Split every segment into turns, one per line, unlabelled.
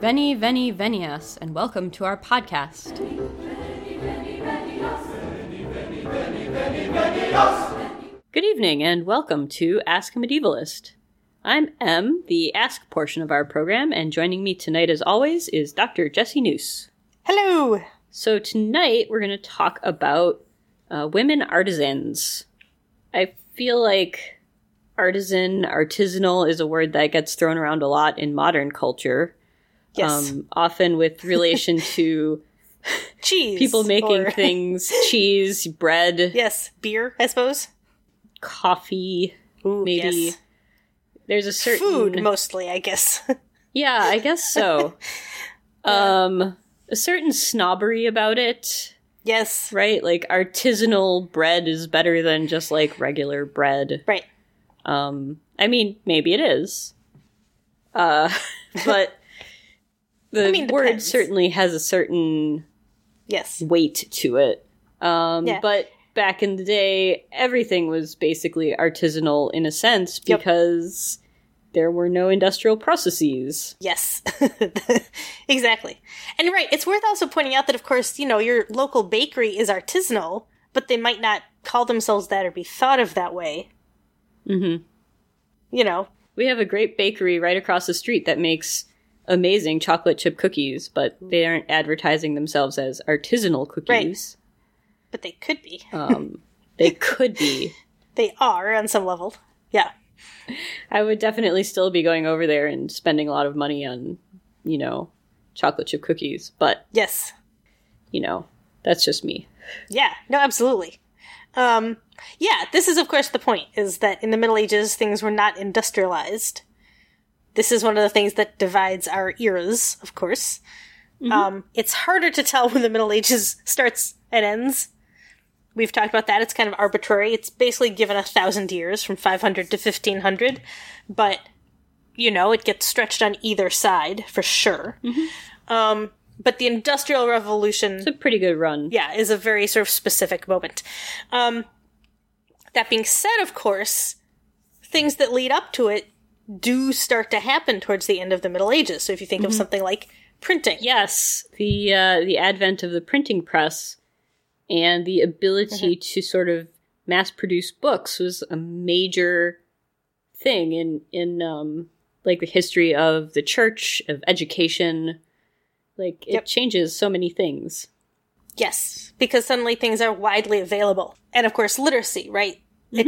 Veni, veni, venias, and welcome to our podcast. Good evening, and welcome to Ask a Medievalist. I'm Em, the Ask portion of our program, and joining me tonight, as always, is Dr. Jesse Noose.
Hello.
So tonight we're going to talk about uh, women artisans. I feel like artisan, artisanal is a word that gets thrown around a lot in modern culture.
Yes.
Um, often with relation to
Cheese.
people making
or-
things, cheese, bread,
Yes. Beer, I suppose.
coffee.
Ooh,
Maybe
yes.
There's a certain
Food, mostly, I guess.
Yeah, I guess so. um, a certain snobbery about it,
yes.
right? Like artisanal bread is better than just like regular bread.
Right.
Um, I mean, maybe it is. Uh, but the
I mean,
word
depends.
certainly has a certain
Yes.
weight to it. Um,
Yeah.
but back in the day, everything was basically artisanal in a sense
Yep.
because there were no industrial processes.
Yes. exactly. And right, it's worth also pointing out that, of course, you know, your local bakery is artisanal, but they might not call themselves that or be thought of that way.
Mm-hmm.
You know,
We have a great bakery right across the street that makes amazing chocolate chip cookies, but they aren't advertising themselves as artisanal cookies. Right.
but they could be.
Um, they could be.
They are on some level. Yeah.
I would definitely still be going over there and spending a lot of money on, you know, chocolate chip cookies, but,
Yes.
you know, that's just me.
Yeah, no, absolutely. Um, yeah, this is of course the point: is that in the Middle Ages things were not industrialized. This is one of the things that divides our eras, of course. Um, it's harder to tell when the Middle Ages starts and ends. We've talked about that. It's kind of arbitrary. It's basically given a thousand years from 500 to 1500, but you know, it gets stretched on either side for sure. Um, but the Industrial Revolution
It's a pretty good run.
yeah, is a very sort of specific moment. Um, that being said, of course, things that lead up to it do start to happen towards the end of the Middle Ages. So if you think of something like printing,
Yes, the uh, the advent of the printing press and the ability to sort of mass produce books was a major thing in in um, like the history of the church of education. Like it
Yep.
changes so many things.
yes, because suddenly things are widely available, and of course, literacy, right? It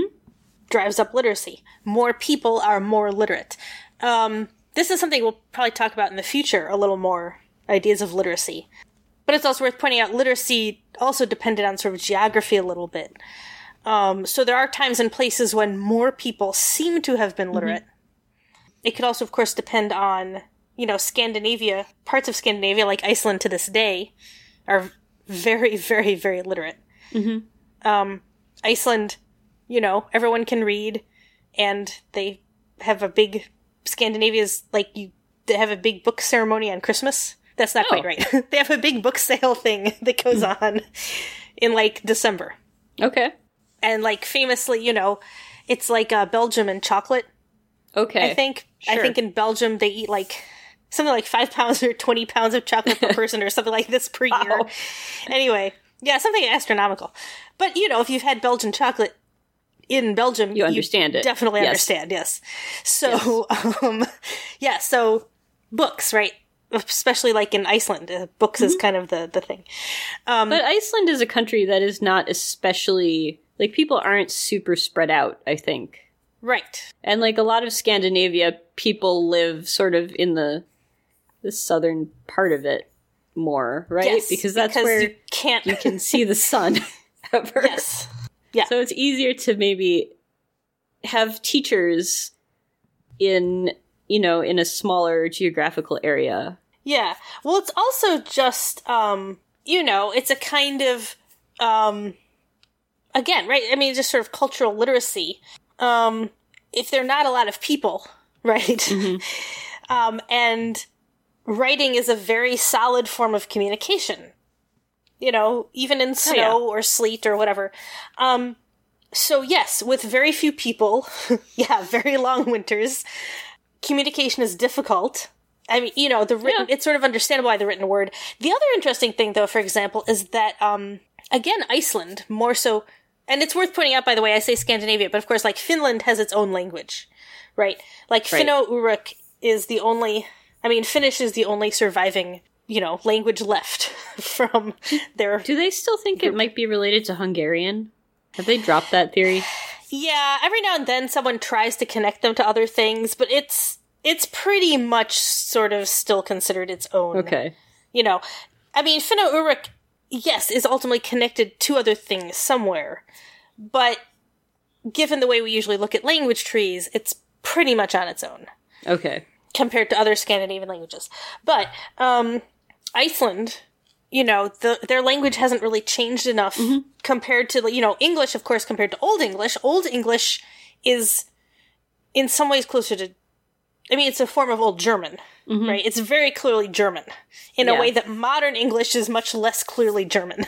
drives up literacy. More people are more literate. Um, this is something we'll probably talk about in the future a little more. Ideas of literacy. But it's also worth pointing out literacy also depended on sort of geography a little bit. Um, so there are times and places when more people seem to have been literate. It could also, of course, depend on, you know, Scandinavia. Parts of Scandinavia, like Iceland to this day, are very, very, very literate. Um, Iceland, you know, everyone can read, and they have a big Scandinavia's like you. They have a big book ceremony on Christmas. That's not quite
Oh.
right. they have a big book sale thing that goes on in like December,
Okay.
and like famously, you know, it's like uh, Belgium and chocolate.
Okay.
I think. I think in Belgium they eat like something like five pounds or twenty pounds of chocolate per person or something like this per year. Anyway, yeah, something astronomical. But you know, if you've had Belgian chocolate in Belgium,
You understand it.
Definitely
Yes.
understand. Yes. So, um, yeah. So books, right? Especially like in Iceland, uh, books
Mm-hmm.
is kind of the the thing. Um,
But Iceland is a country that is not especially like people aren't super spread out, I think.
right.
And like a lot of Scandinavia, people live sort of in the the southern part of it more, right?
Yes,
because that's
because
where
you can't.
you can see the sun at first.
yes.
So it's easier to maybe have teachers in, you know, in a smaller geographical area.
Yeah. Well, it's also just, um, you know, it's a kind of, um, again, right? I mean, just sort of cultural literacy. Um, if there are not a lot of people, right? um, and writing is a very solid form of communication. You know, even in snow
yeah.
or sleet or whatever. Um, so yes, with very few people, yeah, very long winters, communication is difficult I mean, you know, the written,
Yeah.
it's sort of understandable why the written word. The other interesting thing, though, for example, is that, um, again, Iceland, more so, and it's worth pointing out, by the way, I say Scandinavia, but of course, like, Finland has its own language, right? Like,
Right.
Finno-Ugric is the only, I mean, Finnish is the only surviving, you know, language left from their,
Do they still think it might be related to Hungarian? Have they dropped that theory?
yeah, every now and then someone tries to connect them to other things, but it's, it's pretty much sort of still considered its own.
Okay.
you know, I mean, Finno Ugric, yes, is ultimately connected to other things somewhere, but given the way we usually look at language trees, it's pretty much on its own
Okay.
compared to other Scandinavian languages. But um, Iceland, you know, the, their language hasn't really changed enough mm-hmm. compared to, you know, English, of course, compared to Old English. Old English is in some ways closer to, I mean, it's a form of Old German, mm-hmm. right? It's very clearly German in a way that modern English is much less clearly German.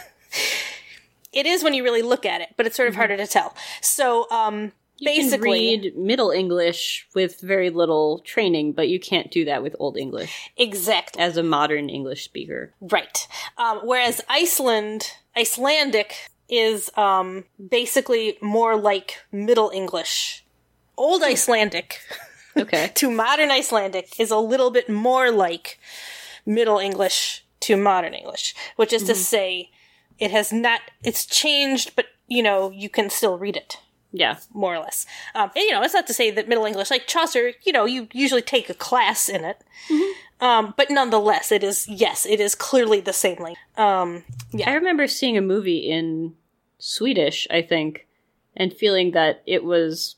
it is when you really look at it, but it's sort of mm-hmm. harder to tell. So, um,
You can
basically,
read Middle English with very little training, but you can't do that with Old English
exactly.
as a modern English speaker.
Right. Um, whereas Iceland, Icelandic is um, basically more like Middle English. Old Icelandic
Okay.
to modern Icelandic is a little bit more like Middle English to modern English, which is to say, it has not, it's changed, but you know, you can still read it
yeah.
more or less. Um, and, you know, it's not to say that Middle English, like Chaucer, you know, you usually take a class in it. Um, but nonetheless, it is, yes, it is clearly the same language. Um,
I remember seeing a movie in Swedish, I think, and feeling that it was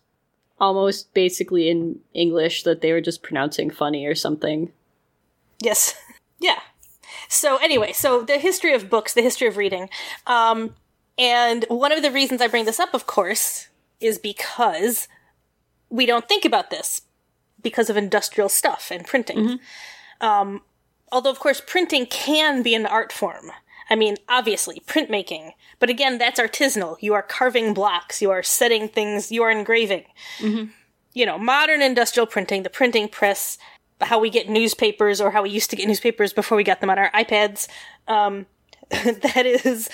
almost basically in English that they were just pronouncing funny or something.
yes. yeah. So anyway, so the history of books, the history of reading. Um, and one of the reasons I bring this up, of course, is because we don't think about this because of industrial stuff and printing. Um, although, of course, printing can be an art form. I mean, obviously, printmaking. But again, that's artisanal. You are carving blocks, you are setting things, you are engraving. You know, modern industrial printing, the printing press, how we get newspapers or how we used to get newspapers before we got them on our iPads, um, that is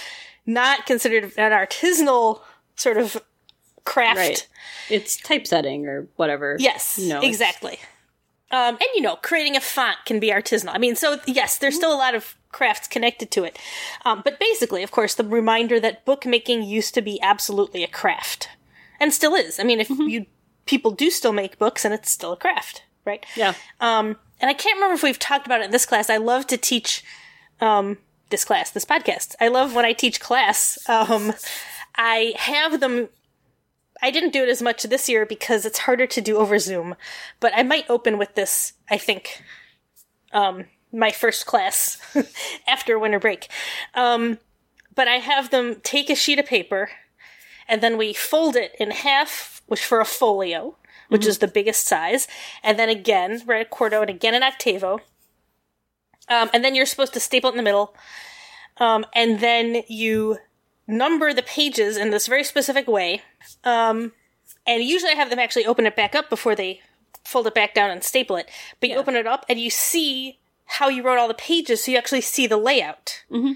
not considered an artisanal sort of craft.
Right. It's typesetting or whatever.
Yes,
You know,
exactly. Um, and you know, creating a font can be artisanal. I mean, so yes, there's still a lot of crafts connected to it. Um, but basically, of course, the reminder that bookmaking used to be absolutely a craft, and still is. I mean, if you people do still make books, and it's still a craft, right?
Yeah.
Um, and I can't remember if we've talked about it in this class. I love to teach um, this class, this podcast. I love when I teach class. Um, I have them. I didn't do it as much this year because it's harder to do over Zoom, but I might open with this. I think um, my first class after winter break. Um, but I have them take a sheet of paper and then we fold it in half, which for a folio, which is the biggest size, and then again, right, a quarto, and again an octavo. Um, and then you're supposed to staple it in the middle. Um, and then you number the pages in this very specific way. Um, and usually I have them actually open it back up before they fold it back down and staple it. But you open it up and you see how you wrote all the pages, so you actually see the layout. Mm-hmm.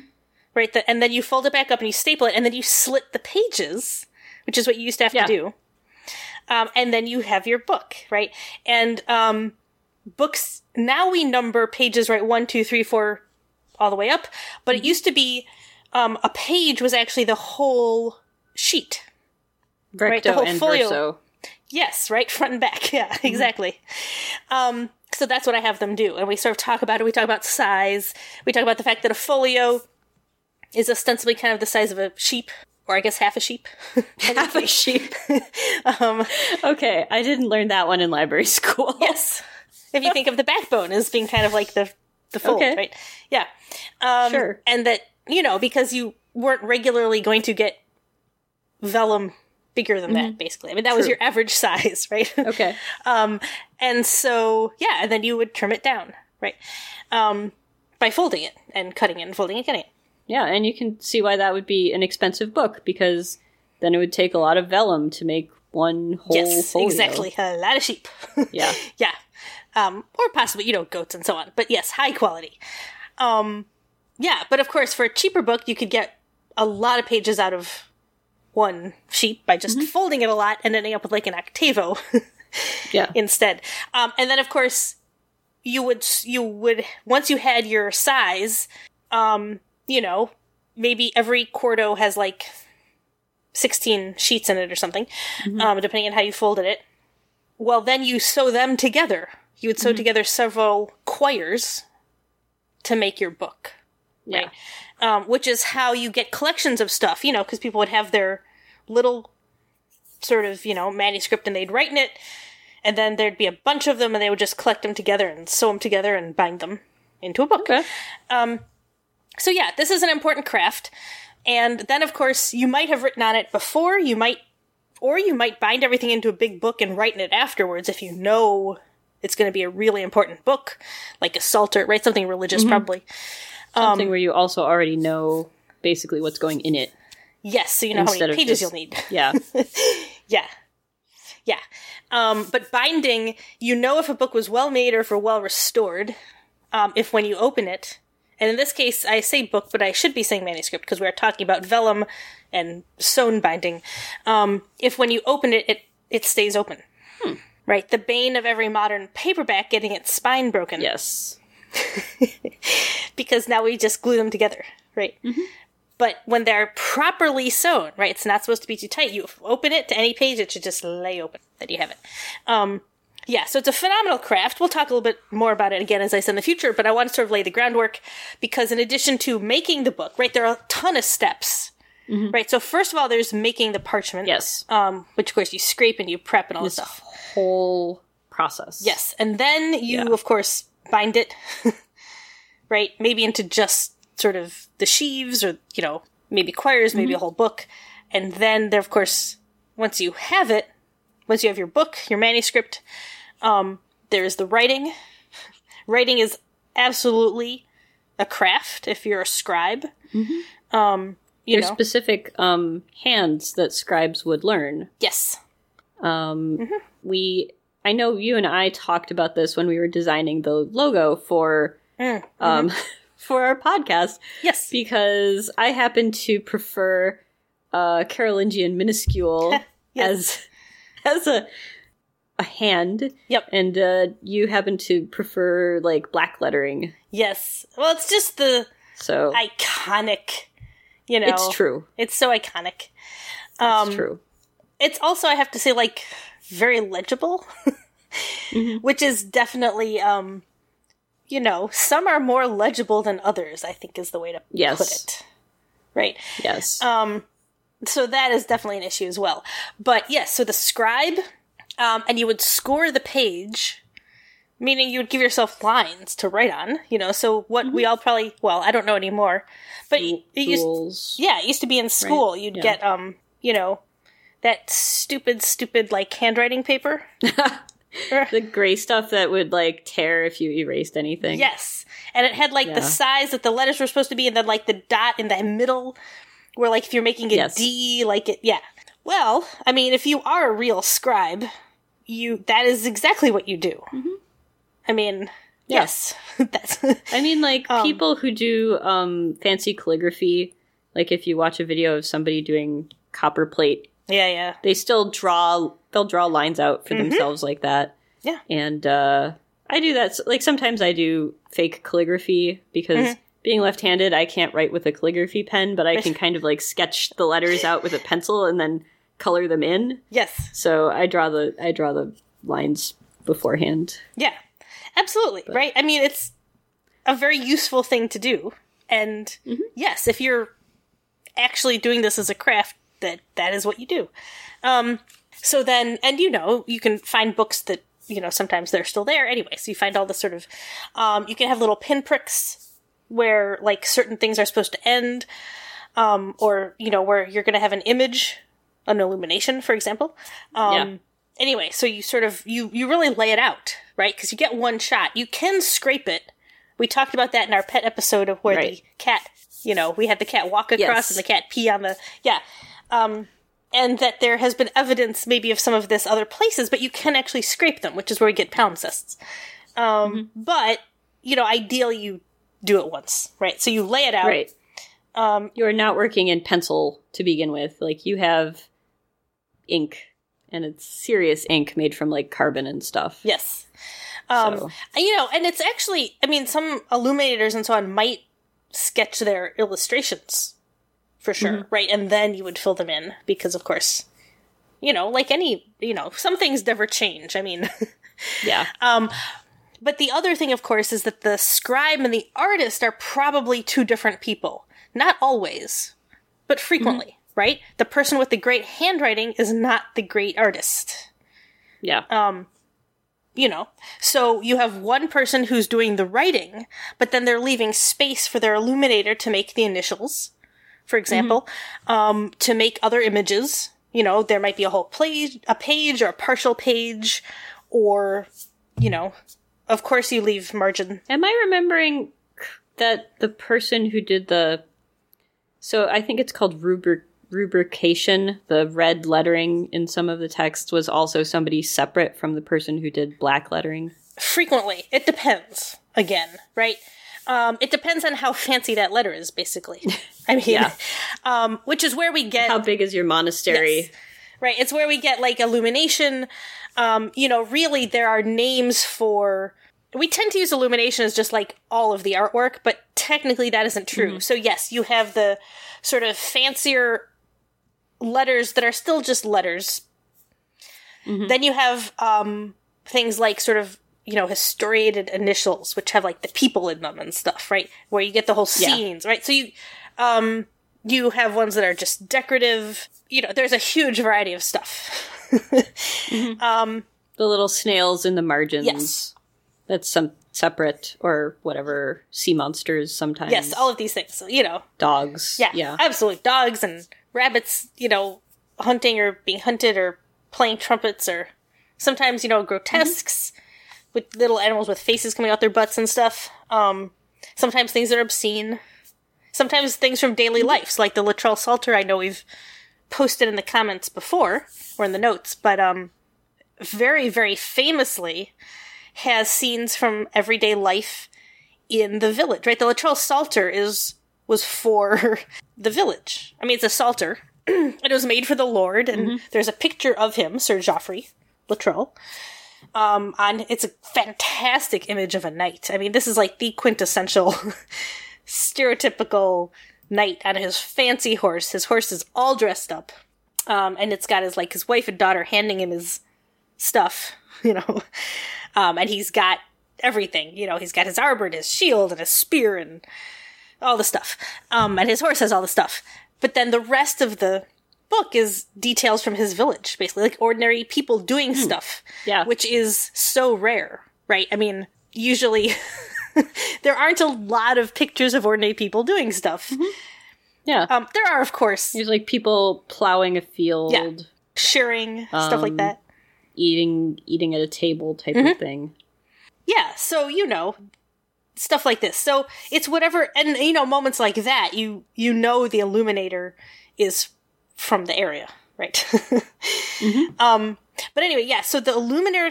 Right? The, and then you fold it back up and you staple it, and then you slit the pages, which is what you used to have
Yeah.
to do. Um, and then you have your book, right? And um, books now we number pages right one, two, three, four, all the way up. But it used to be um, a page was actually the whole sheet.
Recto right, the
whole
and
folio.
verso.
Yes, right, front and back. Yeah, exactly. Um, so that's what I have them do, and we sort of talk about it. We talk about size. We talk about the fact that a folio is ostensibly kind of the size of a sheep, or I guess half a sheep.
Half a sheep.
um,
Okay, I didn't learn that one in library school.
yes, if you think of the backbone as being kind of like the the fold,
Okay.
right? Yeah, um,
Sure.
And that you know because you weren't regularly going to get vellum bigger than that, basically. I mean that was
Mm-hmm.
Your average size, right?
Okay.
Um, and so, yeah, and then you would trim it down, right? Um, by folding it and cutting it and folding it and cutting it.
Yeah, and you can see why that would be an expensive book because then it would take a lot of vellum to make one whole
yes,
folio.
exactly. A lot of sheep.
Yeah.
yeah. um, or possibly you know goats and so on. But yes, high quality. Um, yeah, but of course, for a cheaper book, you could get a lot of pages out of one sheet by just folding it a lot and ending up with like an octavo
Yeah.
instead. Um, and then of course, you would you would once you had your size, um, you know, maybe every quarto has like sixteen sheets in it or something, um, depending on how you folded it. Well, then you sew them together. You would sew together several quires to make your book
yeah.
um, which is how you get collections of stuff, you know, because people would have their little sort of, you know, manuscript and they'd write in it, and then there'd be a bunch of them and they would just collect them together and sew them together and bind them into a book.
Okay.
Um, So, yeah, this is an important craft. And then, of course, you might have written on it before, you might, or you might bind everything into a big book and write in it afterwards if you know it's going to be a really important book, like a Psalter, right? Something religious, probably.
Something where you also already know basically what's going in it.
Yes, so you know how many pages
just-
you'll need.
Yeah.
Yeah. Yeah. Um, but binding, you know if a book was well made or if well restored, um, if when you open it, and in this case, I say book, but I should be saying manuscript because we are talking about vellum and sewn binding. Um, if when you open it, it, it stays open. Right? The bane of every modern paperback getting its spine broken.
yes.
Because now we just glue them together. Right? But when they're properly sewn, right, it's not supposed to be too tight. You open it to any page, it should just lay open. That you have it. Um, yeah, so it's a phenomenal craft. We'll talk a little bit more about it again, as I said in the future, but I want to sort of lay the groundwork because in addition to making the book, right, there are a ton of steps. Right, so first of all, there's making the parchment.
Yes.
Um, which of course you scrape and you prep and all this stuff.
Whole process.
Yes, and then you,
Yeah.
of course, bind it, right? Maybe into just sort of the sheaves, or you know, maybe quires, maybe a whole book, and then there, of course, once you have it, once you have your book, your manuscript, um, there is the writing. writing is absolutely a craft if you're a scribe. Um, you
There's
know,
specific um, hands that scribes would learn.
yes,
Um,
Mm-hmm.
We, I know you and I talked about this when we were designing the logo for
Mm,
um, for our podcast
yes,
because I happen to prefer uh, Carolingian minuscule
Yes.
as as a a hand.
Yep.
And uh, you happen to prefer like black lettering.
yes. Well, it's just the
So
iconic. You know,
it's true.
It's so iconic. Um,
It's true.
It's also, I have to say, like very legible,
Mm-hmm.
which is definitely, um, you know, some are more legible than others. I think is the way to
Yes.
put it. Right.
Yes.
Um, so that is definitely an issue as well. But yes, so the scribe, um, and you would score the page, meaning you would give yourself lines to write on. You know, so what
Mm-hmm.
we all probably, well, I don't know anymore, but it, it used, yeah, it used to be in school. You'd
Yeah.
get, um, you know, that stupid, stupid like handwriting paper.
the gray stuff that would like tear if you erased anything.
Yes, and it had like
Yeah.
the size that the letters were supposed to be, and then like the dot in the middle, where like if you're making a D,
Yes.
like it, yeah. Well, I mean, if you are a real scribe, you that is exactly what you do. I mean, yes, that's
I mean, like
Um,
people who do um, fancy calligraphy, like if you watch a video of somebody doing copper plate,
yeah, yeah,
they still draw. They'll draw lines out for themselves like that.
Mm-hmm. Yeah.
and uh, I do that. Like sometimes I do fake calligraphy because.
Mm-hmm.
Being left-handed, I can't write with a calligraphy pen, but I can kind of like sketch the letters out with a pencil and then color them in.
yes,
So I draw the I draw the lines beforehand.
yeah, absolutely, right. I mean, it's a very useful thing to do, and yes, if you're actually doing this as a craft, that that is what you do. Um, so then, and you know, you can find books that you know sometimes they're still there anyway. So you find all this sort of, um, you can have little pinpricks where like certain things are supposed to end, um, or you know where you're going to have an image, an illumination, for example. Um,
Yeah.
Anyway, so you sort of you you really lay it out right because you get one shot. You can scrape it. We talked about that in our pet episode of where
Right.
the cat, you know, we had the cat walk across
Yes.
and the cat pee on the yeah. Um, and that there has been evidence maybe of some of this other places, but you can actually scrape them, which is where we get palimpsests. Um, But you know, ideally you do it once, right? So you lay it out.
Right. Um, You're not working in pencil to begin with. Like you have ink, and it's serious ink made from like carbon and stuff.
Yes. Um,
So-
you know, and it's actually, I mean, some illuminators and so on might sketch their illustrations for sure, right? And then you would fill them in because, of course, you know, like any, you know, some things never change. I mean,
Yeah.
um, but the other thing, of course, is that the scribe and the artist are probably two different people. Not always, but frequently, right? The person with the great handwriting is not the great artist
yeah.
um you know so you have one person who's doing the writing but then they're leaving space for their illuminator to make the initials for example um to make other images. You know there might be a whole page a page or a partial page or you know of course you leave margin.
Am I remembering that the person who did the so I think it's called rubric rubrication, the red lettering in some of the texts was also somebody separate from the person who did black lettering.
frequently. It depends. Again right um it depends on how fancy that letter is basically i mean
Yeah.
um which is where we get
How big is your monastery?
Yes. Right. It's where we get like illumination. Um, you know, really there are names for we tend to use illumination as just like all of the artwork, but technically that isn't true. So yes, you have the sort of fancier letters that are still just letters. Then you have um things like sort of you know historiated initials which have like the people in them and stuff right where you get the whole
Yeah.
scenes right so you um you have ones that are just decorative you know there's a huge variety of stuff um
The little snails in the margins.
Yes.
That's some separate or whatever sea monsters sometimes.
yes all of these things you know
dogs.
yeah
Yeah.
absolutely dogs and rabbits you know hunting or being hunted or playing trumpets or sometimes you know grotesques with little animals with faces coming out their butts and stuff. Um sometimes things that are obscene. Sometimes things from daily life so like the Luttrell Psalter i know we've posted in the comments before or in the notes but um very very famously has scenes from everyday life in the village right? The Luttrell Psalter is was for the village. I mean it's a psalter. It was made for the lord and there's a picture of him sir Geoffrey Luttrell um on it's a fantastic image of a knight. I mean this is like the quintessential stereotypical knight on his fancy horse. His horse is all dressed up um and it's got his like his wife and daughter handing him his stuff you know. Um and he's got everything you know. He's got his arbor and his shield and his spear and all the stuff. Um and his horse has all the stuff. But then the rest of the book is details from his village basically like ordinary people doing stuff
Yeah.
which is so rare right i mean usually there aren't a lot of pictures of ordinary people doing stuff
Yeah.
um there are of course
There's like people plowing a field,
Yeah. sharing stuff like
Um,
that
eating eating at a table type
Mm-hmm.
of thing.
yeah so you know stuff like this so it's whatever and you know moments like that you you know the illuminator is from the area right? Um but anyway yeah so the illuminator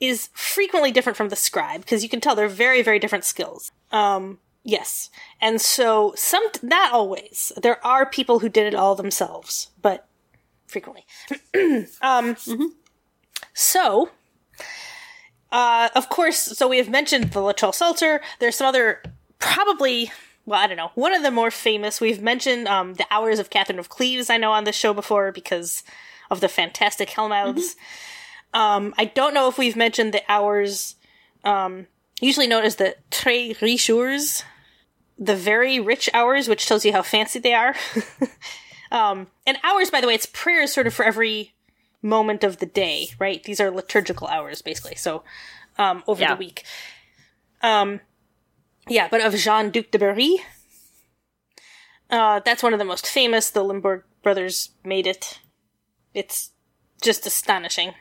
is frequently different from the scribe because you can tell they're very very different skills. Um yes. And so some not always. There are people who did it all themselves but frequently. Um so uh, of course, so we have mentioned the Luttrell Psalter. There's some other, probably, well, I don't know, one of the more famous. We've mentioned um, the Hours of Catherine of Cleves, I know, on this show before because of the fantastic Hellmouths. Um, I don't know if we've mentioned the Hours, um, usually known as the Très Riches, the very rich hours, which tells you how fancy they are. um, and hours, by the way, it's prayers sort of for every moment of the day, right? These are liturgical hours, basically. So, um, over
Yeah.
the week. Um, yeah, but of Jean Duc de Berry. Uh, that's one of the most famous. The Limburg brothers made it. It's just astonishing.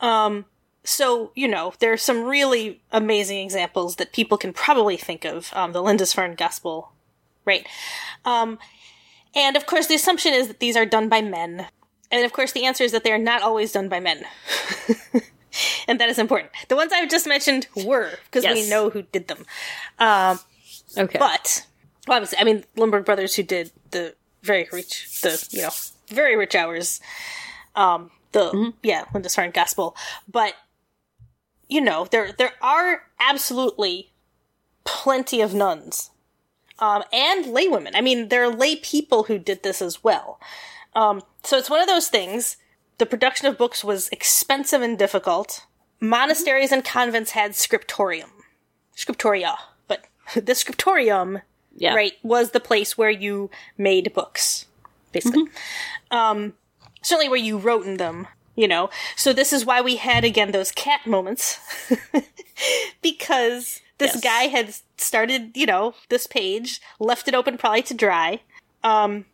Um, so, you know, there are some really amazing examples that people can probably think of. Um, the Lindisfarne Gospel, right? Um, And of course, the assumption is that these are done by men. And of course, the answer is that they are not always done by men. and that is important. The ones I've just mentioned were, because we know who did them. Um,
Okay.
but, well, obviously, I mean, Limburg Brothers, who did the very rich, the, you know, very rich hours, um, the, yeah, Lindisfarne Gospel. But, you know, there, there are absolutely plenty of nuns um, and laywomen. I mean, there are lay people who did this as well. Um, so it's one of those things. The production of books was expensive and difficult. Monasteries and convents had scriptorium, scriptoria, but the scriptorium,
yeah.
right, was the place where you made books, basically. Um, certainly where you wrote in them, you know. So this is why we had again those cat moments, because this
Yes.
guy had started, you know, this page, left it open probably to dry. Um,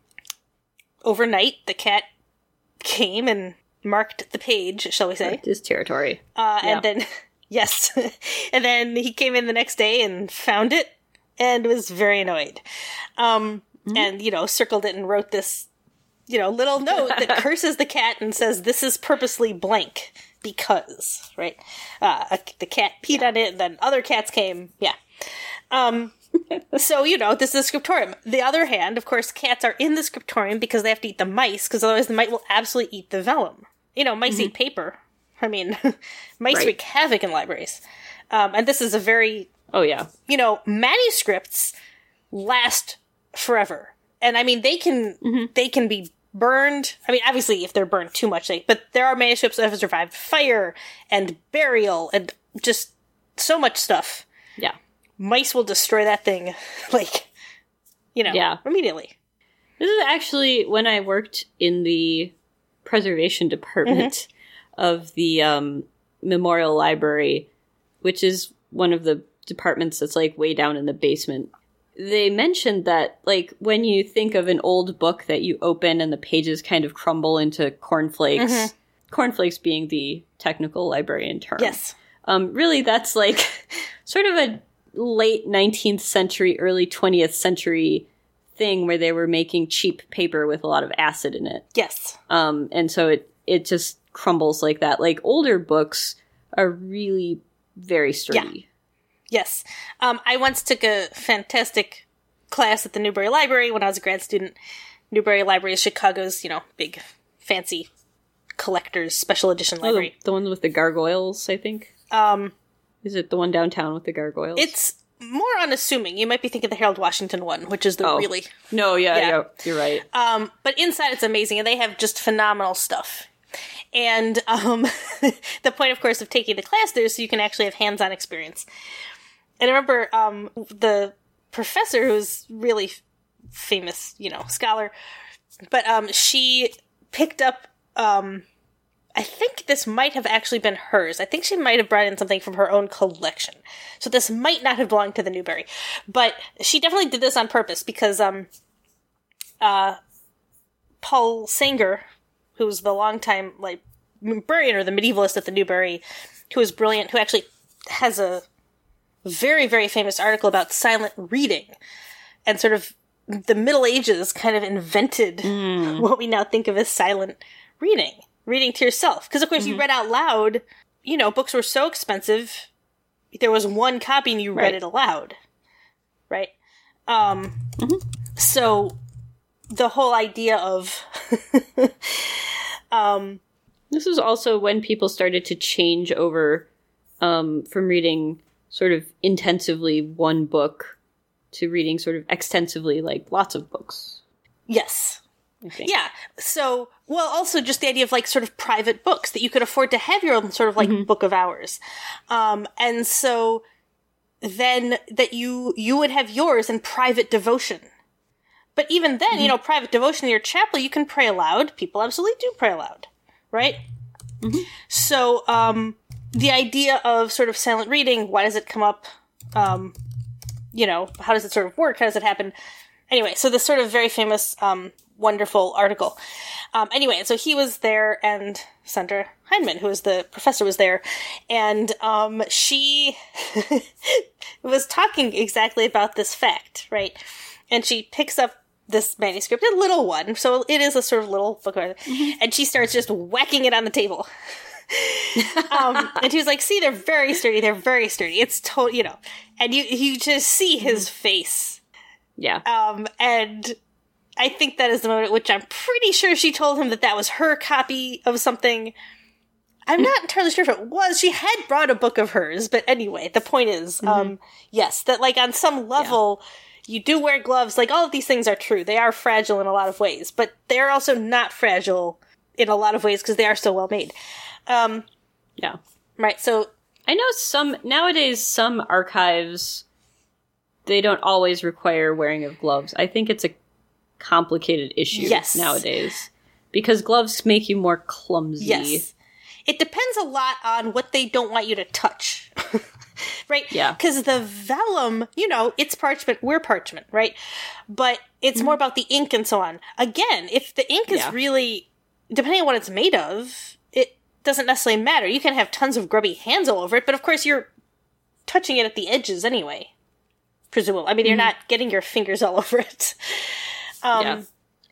overnight, the cat came and marked the page, shall we say?
His territory.
Uh,
Yeah.
And then, yes, and then he came in the next day and found it and was very annoyed. Um, And, you know, circled it and wrote this, you know, little note that curses the cat and says, this is purposely blank because, right? Uh, a- the cat peed on it and then other cats came. Yeah. Um, so, you know, this is a scriptorium. The other hand, of course, cats are in the scriptorium because they have to eat the mice, because otherwise the mice will absolutely eat the vellum. You know, mice eat paper. I mean, mice
Right.
wreak havoc in libraries. Um, and this is a very,
Oh yeah.
you know, manuscripts last forever. And I mean, they can, they can be burned. I mean, obviously, if they're burned too much, they, but there are manuscripts that have survived fire and burial and just so much stuff. Mice will destroy that thing, like, you know,
Yeah.
immediately.
This is actually when I worked in the preservation department of the um, memorial library, which is one of the departments that's like way down in the basement. They mentioned that, like, when you think of an old book that you open and the pages kind of crumble into cornflakes, cornflakes being the technical librarian term.
Yes.
Um, really, that's like sort of a late 19th century, early 20th century thing where they were making cheap paper with a lot of acid in it.
Yes.
Um, and so it, it just crumbles like that. Like older books are really very sturdy.
Yes. Um, I once took a fantastic class at the Newberry Library when I was a grad student. Newberry Library is Chicago's, you know, big, fancy collector's special edition
Oh, the,
library.
the one with the gargoyles, I think.
Um,
Is it the one downtown with the gargoyles?
it's more unassuming. You might be thinking the Harold Washington one, which is the
Oh.
really.
no, yeah,
Yeah.
yeah, you're right.
Um, but inside it's amazing, and they have just phenomenal stuff. And um, the point, of course, of taking the class there is so you can actually have hands-on experience. And I remember um, the professor, who's really famous, you know, scholar, but um, she picked up. Um, I think this might have actually been hers. I think she might have brought in something from her own collection. So this might not have belonged to the Newberry, but she definitely did this on purpose because um, uh, Paul Saenger, who was the longtime like librarian or the medievalist at the Newberry, who was brilliant, who actually has a very very famous article about silent reading and sort of the Middle Ages kind of invented what we now think of as silent reading, reading to yourself. Because of course you read out loud. You know, books were so expensive. There was one copy and you read
Right.
it aloud, right? Um, so the whole idea of um,
This is also when people started to change over um, from reading sort of intensively one book to reading sort of extensively, like lots of books.
yes. Yeah. So, well, also just the idea of like sort of private books that you could afford to have your own sort of like book of hours. Um, and so then that you, you would have yours in private devotion. But even then, you know, private devotion in your chapel, you can pray aloud. People absolutely do pray aloud, right? So, um, the idea of sort of silent reading, why does it come up? Um, you know, how does it sort of work? How does it happen? Anyway, so this sort of very famous, um, wonderful article. Um, anyway, and so he was there, and Sandra Hindman, who was the professor, was there, and um, she was talking exactly about this fact, right? And she picks up this manuscript, a little one, so it is a sort of little book, and she starts just whacking it on the table. um, and she was like, "See, they're very sturdy. They're very sturdy. It's total, you know." And you you just see his face,
Yeah.
um, and I think that is the moment at which I'm pretty sure she told him that that was her copy of something. I'm not entirely sure if it was. She had brought a book of hers, but anyway, the point is, um, yes, that like on some level, you do wear gloves. Like all of these things are true. They are fragile in a lot of ways, but they are also not fragile in a lot of ways because they are so well made. Um,
yeah.
right. So
I know some nowadays some archives they don't always require wearing of gloves. I think it's a complicated issue
Yes.
nowadays because gloves make you more clumsy.
Yes. It depends a lot on what they don't want you to touch. right?
Yeah.
Because the vellum, you know, it's parchment, we're parchment, right? But it's more mm-hmm. about the ink and so on. Again, if the ink is really, depending on what it's made of, it doesn't necessarily matter. You can have tons of grubby hands all over it, but of course you're touching it at the edges anyway. Presumably. I mean, you're mm-hmm. not getting your fingers all over it. Um,
yeah.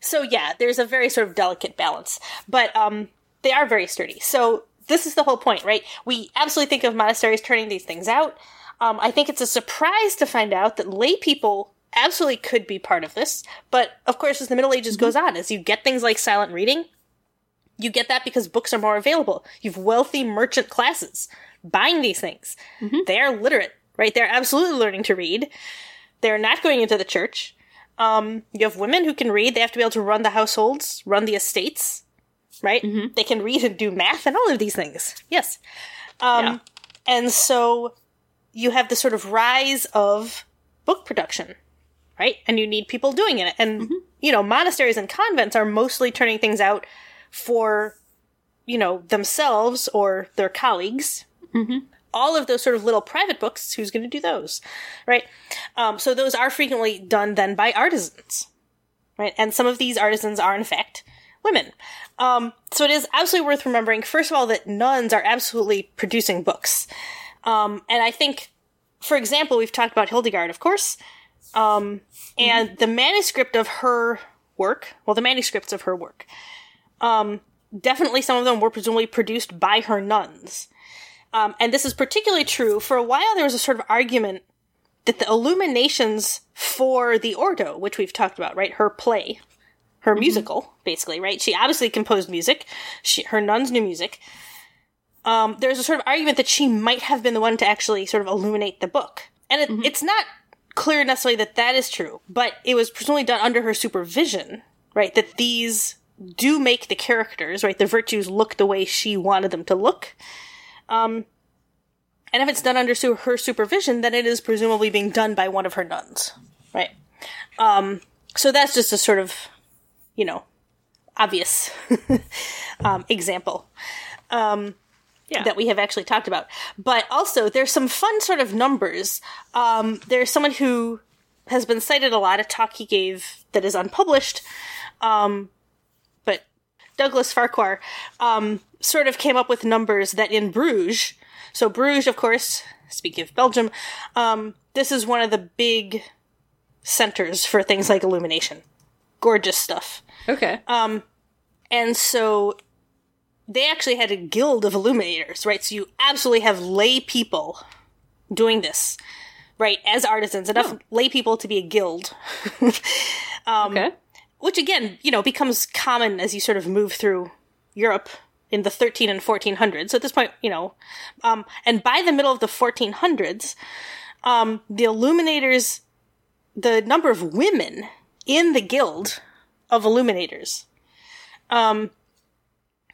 so yeah, there's a very sort of delicate balance, but um, they are very sturdy. So this is the whole point, right? We absolutely think of monasteries turning these things out. Um, I think it's a surprise to find out that lay people absolutely could be part of this. But of course, as the Middle Ages goes on, as you get things like silent reading, you get that because books are more available. You've wealthy merchant classes buying these things. They are literate, right? They're absolutely learning to read. They're not going into the church. Um, you have women who can read. They have to be able to run the households, run the estates, right? They can read and do math and all of these things. Yes. Um,
Yeah.
And so you have the sort of rise of book production, right? And you need people doing it. And, you know, monasteries and convents are mostly turning things out for, you know, themselves or their colleagues. All of those sort of little private books, who's going to do those, right? Um, so those are frequently done then by artisans, right? And some of these artisans are, in fact, women. Um, so it is absolutely worth remembering, first of all, that nuns are absolutely producing books. Um, and I think, for example, we've talked about Hildegard, of course, um, and the manuscript of her work, well, the manuscripts of her work, um, definitely some of them were presumably produced by her nuns. Um, and this is particularly true. For a while, there was a sort of argument that the illuminations for the Ordo, which we've talked about, right, her play, her musical, basically, right? She obviously composed music. She, her nuns knew music. Um, there's a sort of argument that she might have been the one to actually sort of illuminate the book. And it, it's not clear necessarily that that is true, but it was presumably done under her supervision, right? That these do make the characters, right? The virtues look the way she wanted them to look. Um, and if it's done under su- her supervision, then it is presumably being done by one of her nuns, right? Um, so that's just a sort of, you know, obvious um, example
Yeah.
that we have actually talked about. But also, there's some fun sort of numbers. Um, there's someone who has been cited a lot, a talk he gave that is unpublished. Um, Douglas Farquhar um, sort of came up with numbers that in Bruges, so Bruges, of course, speaking of Belgium, um, this is one of the big centers for things like illumination. Gorgeous stuff.
okay.
And so they actually had a guild of illuminators, right? So you absolutely have lay people doing this, right? As artisans, enough lay people to be a guild.
okay.
Which again, you know, becomes common as you sort of move through Europe in the 13 and 1400s. So at this point, you know, um, and by the middle of the 1400s, um, the illuminators, the number of women in the guild of illuminators, um,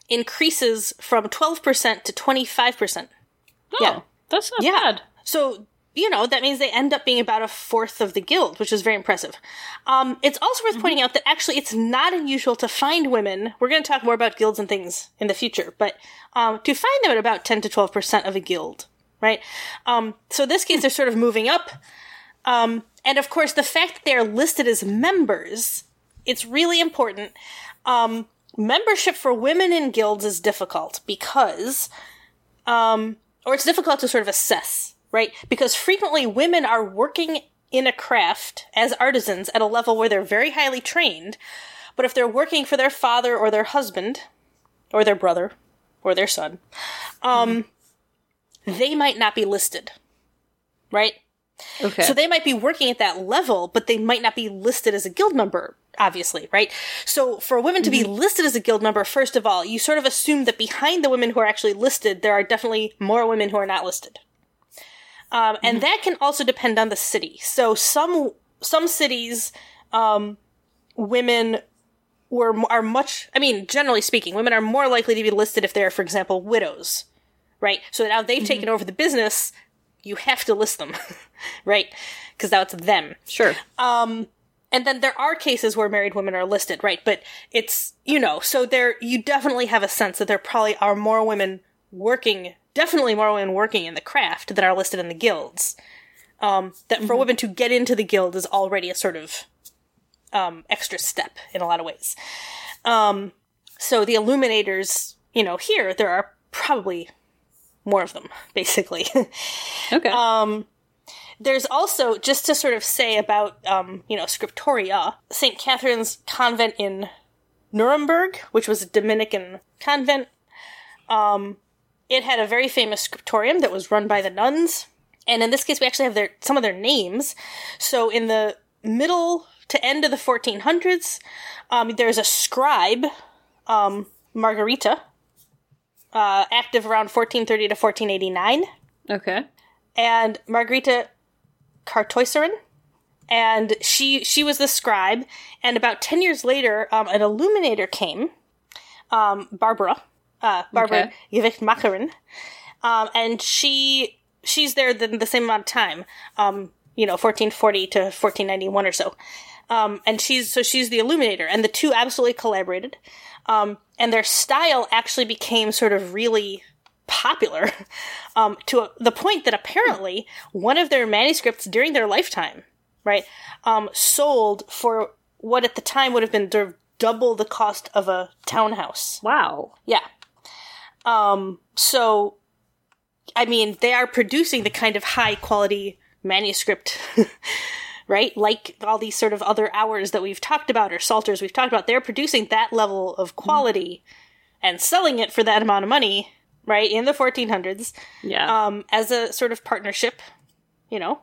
increases from 12% to 25%.
Oh,
Yeah.
That's not
Yeah.
bad.
So, you know, that means they end up being about a fourth of the guild, which is very impressive. Um, it's also worth pointing out that actually it's not unusual to find women. We're going to talk more about guilds and things in the future, but um, to find them at about 10 to 12% of a guild, right? Um, so in this case, they're sort of moving up. Um, and of course, the fact that they are listed as members, it's really important. Um, membership for women in guilds is difficult because um, or it's difficult to sort of assess, right? Because frequently women are working in a craft as artisans at a level where they're very highly trained, but if they're working for their father or their husband, or their brother, or their son, um, they might not be listed. Right?
Okay.
So they might be working at that level, but they might not be listed as a guild member, obviously, right? So for women to be listed as a guild member, first of all, you sort of assume that behind the women who are actually listed, there are definitely more women who are not listed. Um, and that can also depend on the city. So some some cities, um, women were are much. I mean, generally speaking, women are more likely to be listed if they're, for example, widows, right? So now they've taken over the business. You have to list them, right? Because that's them.
sure.
Um, and then there are cases where married women are listed, right? But it's, you know, so there, you definitely have a sense that there probably are more women working, definitely more women working in the craft that are listed in the guilds. Um, that for women to get into the guild is already a sort of, um, extra step in a lot of ways. Um, so the illuminators, you know, here, there are probably more of them, basically.
Okay.
Um, there's also just to sort of say about um, you know scriptoria st catherine's convent in nuremberg which was a dominican convent um, it had a very famous scriptorium that was run by the nuns and in this case we actually have their some of their names so in the middle to end of the 1400s um, there's a scribe um, margarita uh, active around 1430 to 1489
okay.
and Margarita Kartäuserin. And she she was the scribe. And about ten years later, um, an illuminator came, um, Barbara, uh, Barbara
Okay.
Gewicht um, and she she's there the, the same amount of time, um, you know, 1440 to 1491 or so. Um, and she's so she's the illuminator, and the two absolutely collaborated. Um, and their style actually became sort of really popular um, to a, the point that apparently one of their manuscripts during their lifetime, right, um, sold for what at the time would have been sort of double the cost of a townhouse.
Wow.
Yeah. Um, so, I mean, they are producing the kind of high quality manuscript, right? Like all these sort of other hours that we've talked about or psalters we've talked about. They're producing that level of quality and selling it for that amount of money, right? In the 1400s,
Yeah.
um, as a sort of partnership, you know.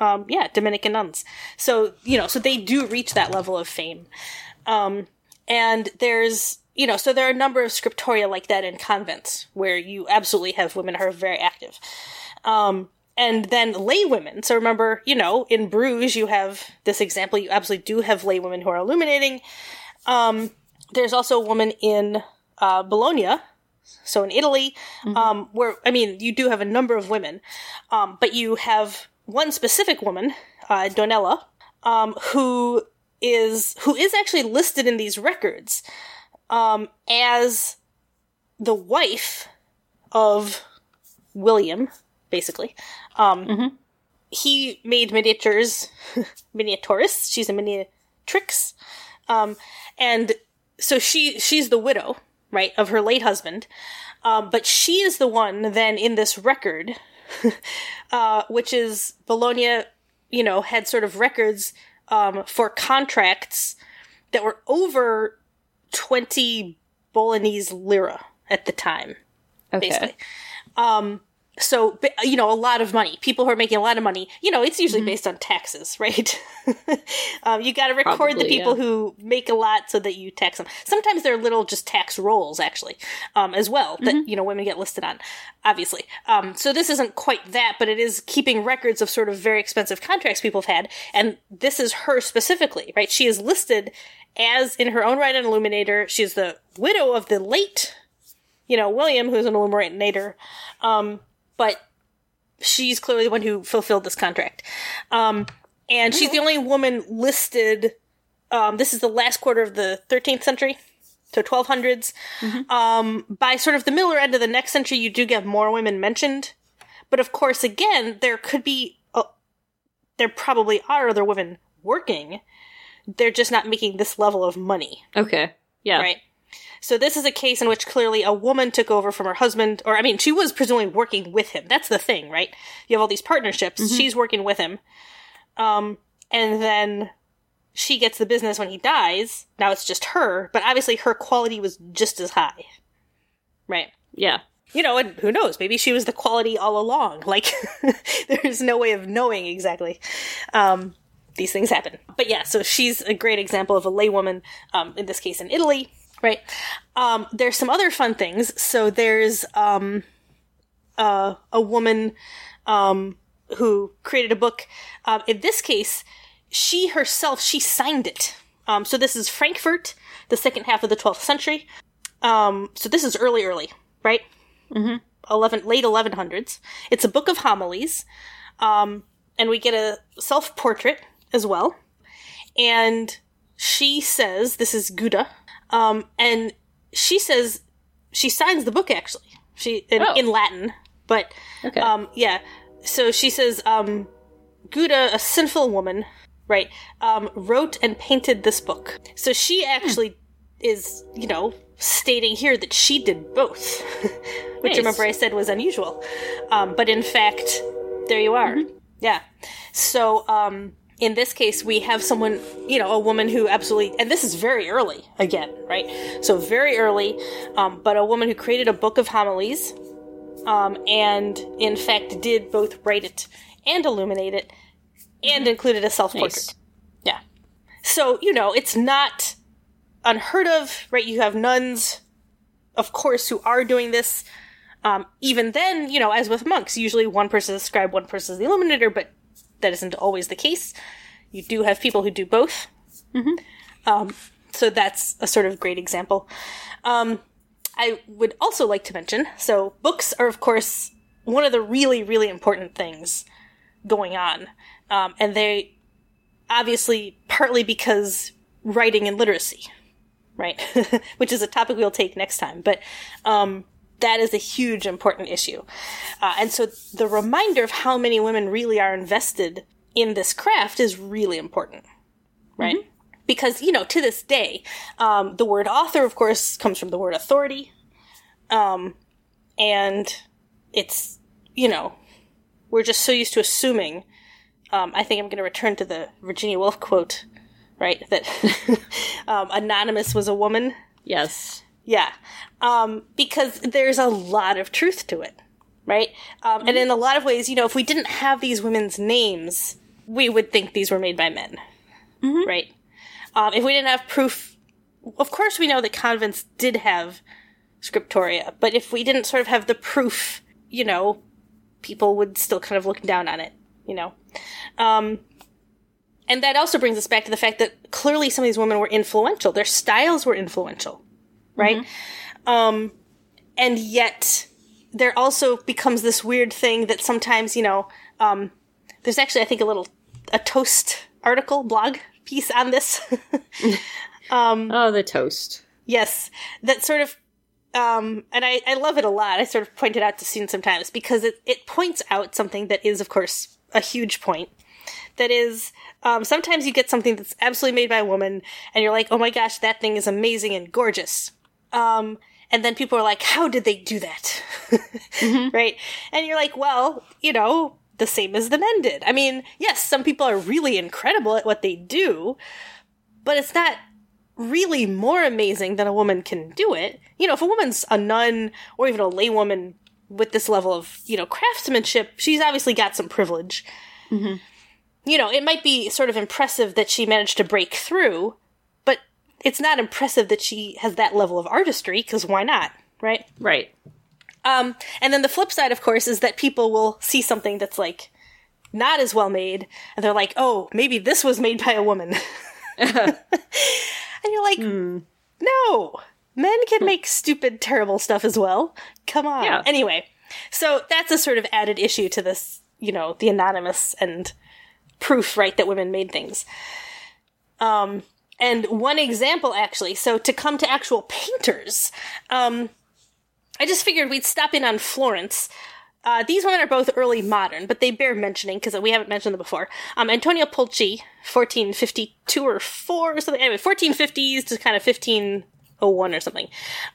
Um, yeah, Dominican nuns. So, you know, so they do reach that level of fame. Um, and there's, you know, so there are a number of scriptoria like that in convents where you absolutely have women who are very active. Um, and then lay women. So remember, you know, in Bruges, you have this example. You absolutely do have lay women who are illuminating. Um, there's also a woman in uh, Bologna, so in Italy, um, where I mean, you do have a number of women, um, but you have one specific woman, uh, Donella, um, who is who is actually listed in these records um, as the wife of William, basically. Um, He made miniatures, miniaturist. She's a miniatrix, um, and so she she's the widow, right, of her late husband. Um, but she is the one then in this record, uh, which is Bologna, you know, had sort of records um, for contracts that were over 20 Bolognese lira at the time,
okay.
basically. Um, so, you know, a lot of money. People who are making a lot of money, you know, it's usually based on taxes, right? um, you got to record the people
yeah.
who make a lot so that you tax them. Sometimes they're little just tax rolls, actually, um, as well, that, you know, women get listed on, obviously. Um, so this isn't quite that, but it is keeping records of sort of very expensive contracts people have had. And this is her specifically, right? She is listed as, in her own right, an illuminator. She's the widow of the late you know, William, who's an illuminator, um, but she's clearly the one who fulfilled this contract. Um, and she's the only woman listed. Um, this is the last quarter of the 13th century, so 1200s. Um, by sort of the middle or end of the next century, you do get more women mentioned. But of course, again, there could be, uh, there probably are other women working. They're just not making this level of money
Okay. Yeah.
right? So this is a case in which clearly a woman took over from her husband, or I mean, she was presumably working with him. That's the thing, right? You have all these partnerships. She's working with him. Um, and then she gets the business when he dies. Now it's just her, but obviously her quality was just as high. Right.
Yeah.
You know, and who knows? Maybe she was the quality all along. Like, there's no way of knowing exactly. Um, these things happen. But yeah, so she's a great example of a laywoman, um, in this case in Italy, right? Um, there's some other fun things. So there's um, uh, a woman um, who created a book. Um, in this case, she herself she signed it. Um, so this is Frankfurt, the second half of the 12th century. Um, so this is early, early, right? Mm-hmm. Eleven late 1100s. It's a book of homilies, um, and we get a self portrait as well. And she says, "This is Guda," um, and she says she signs the book actually. She in,
Oh.
in Latin, but
Okay.
um, yeah. So she says, um, Guda, a sinful woman, right, um, wrote and painted this book. So she actually is, you know, stating here that she did both, which
Nice.
remember I said was unusual. Um, but in fact, there you are. Yeah. So, um, in this case, we have someone, you know, a woman who absolutely, and this is very early again, right? So very early, um, but a woman who created a book of homilies, um, and in fact did both write it and illuminate it, and included a self-portrait.
Nice.
Yeah. So you know, it's not unheard of, right? You have nuns, of course, who are doing this. Um, even then, you know, as with monks, usually one person is the scribe, one person is the illuminator, but that isn't always the case. You do have people who do both. Um, so that's a sort of great example. Um, I would also like to mention so, books are, of course, one of the really, really important things going on. Um, and they obviously partly because writing and literacy, right? Which is a topic we'll take next time. But um, that is a huge important issue. Uh, and so the reminder of how many women really are invested in this craft is really important, right? Because, you know, to this day, um, the word author, of course, comes from the word authority. Um, and it's, you know, we're just so used to assuming. Um, I think I'm going to return to the Virginia Woolf quote, right? That um, Anonymous was a woman.
Yes.
Yeah. Um, because there's a lot of truth to it, right? Um, And in a lot of ways, you know, if we didn't have these women's names, we would think these were made by men, right? Um, if we didn't have proof, of course, we know that convents did have scriptoria, but if we didn't sort of have the proof, you know, people would still kind of look down on it, you know? Um, and that also brings us back to the fact that clearly some of these women were influential. Their styles were influential, right? Um, and yet there also becomes this weird thing that sometimes, you know, um, there's actually, I think, a little, a toast article, blog piece on this.
Oh, the toast.
Yes, that sort of, um, and I, I love it a lot. I sort of point it out to students sometimes because it, it points out something that is, of course, a huge point. That is, um, sometimes you get something that's absolutely made by a woman, and you're like, oh my gosh, that thing is amazing and gorgeous. Um, and then people are like, how did they do that? Right? And you're like, well, you know, the same as the men did. I mean, yes, some people are really incredible at what they do, but it's not really more amazing than a woman can do it. You know, if a woman's a nun or even a laywoman with this level of, you know, craftsmanship, she's obviously got some privilege. You know, it might be sort of impressive that she managed to break through, it's not impressive that she has that level of artistry, because why not, right?
Right.
Um, and then the flip side, of course, is that people will see something that's like not as well made, and they're like, "Oh, maybe this was made by a woman," and you're like, "No, men can make stupid, terrible stuff as well. Come on."
Yeah.
Anyway, so that's a sort of added issue to this, you know, the anonymous and proof, right, that women made things. Um, and one example, actually, so to come to actual painters, um, I just figured we'd stop in on Florence. Uh, these women are both early modern, but they bear mentioning because we haven't mentioned them before. Um, Antonia Pulci, 1452 or 4 or something. Anyway, 1450s to kind of 1501 or something.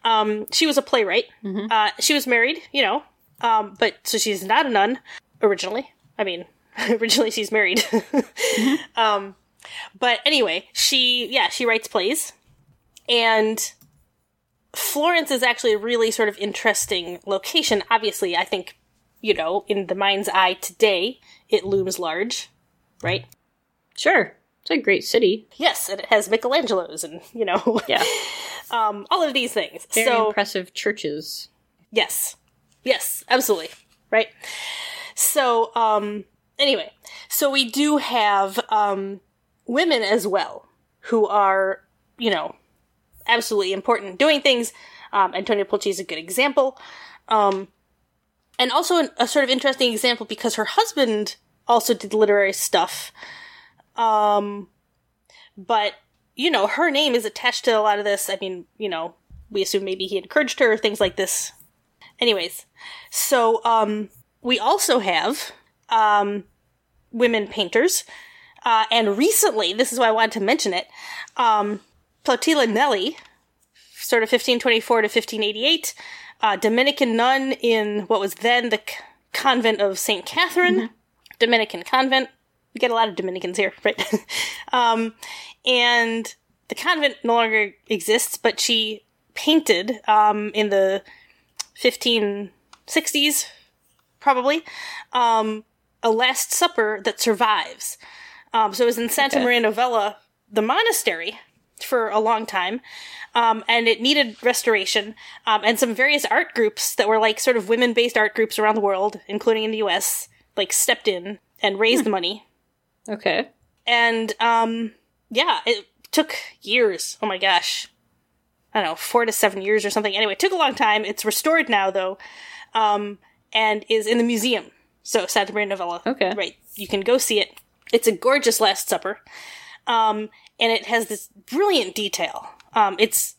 Um, she was a playwright. Uh, she was married, you know, um, but so she's not a nun originally. I mean, Originally, she's married. um, but anyway, she yeah she writes plays, and Florence is actually a really sort of interesting location. Obviously, I think you know in the mind's eye today it looms large, right?
Sure. It's a great city.
Yes, and it has Michelangelo's and you know
Yeah.
um, all of these things.
Very
so
impressive churches.
Yes. Yes, absolutely. Right. So, um, anyway, so we do have, um, women as well who are, you know, absolutely important doing things. Um, Antonia Pulci is a good example. Um, and also an, a sort of interesting example because her husband also did literary stuff. Um, but, you know, her name is attached to a lot of this. I mean, you know, we assume maybe he encouraged her, things like this. Anyways, so um, we also have um, women painters, uh, and recently, this is why I wanted to mention it. Um, Plautilla Nelli, sort of 1524 to 1588, uh, Dominican nun in what was then the c- convent of Saint Catherine, Dominican convent. We get a lot of Dominicans here, right? um, and the convent no longer exists, but she painted um, in the 1560s, probably, um, a Last Supper that survives. Um, so it was in Santa
Okay.
Maria Novella, the monastery, for a long time, um, and it needed restoration. Um, and some various art groups that were like sort of women based art groups around the world, including in the US, like stepped in and raised the money.
Okay.
And um, yeah, it took years. Oh my gosh. I don't know, four to seven years or something. Anyway, it took a long time. It's restored now, though, um, and is in the museum. So, Santa Maria Novella.
Okay.
Right. You can go see it. It's a gorgeous Last Supper. Um, and it has this brilliant detail. Um, it's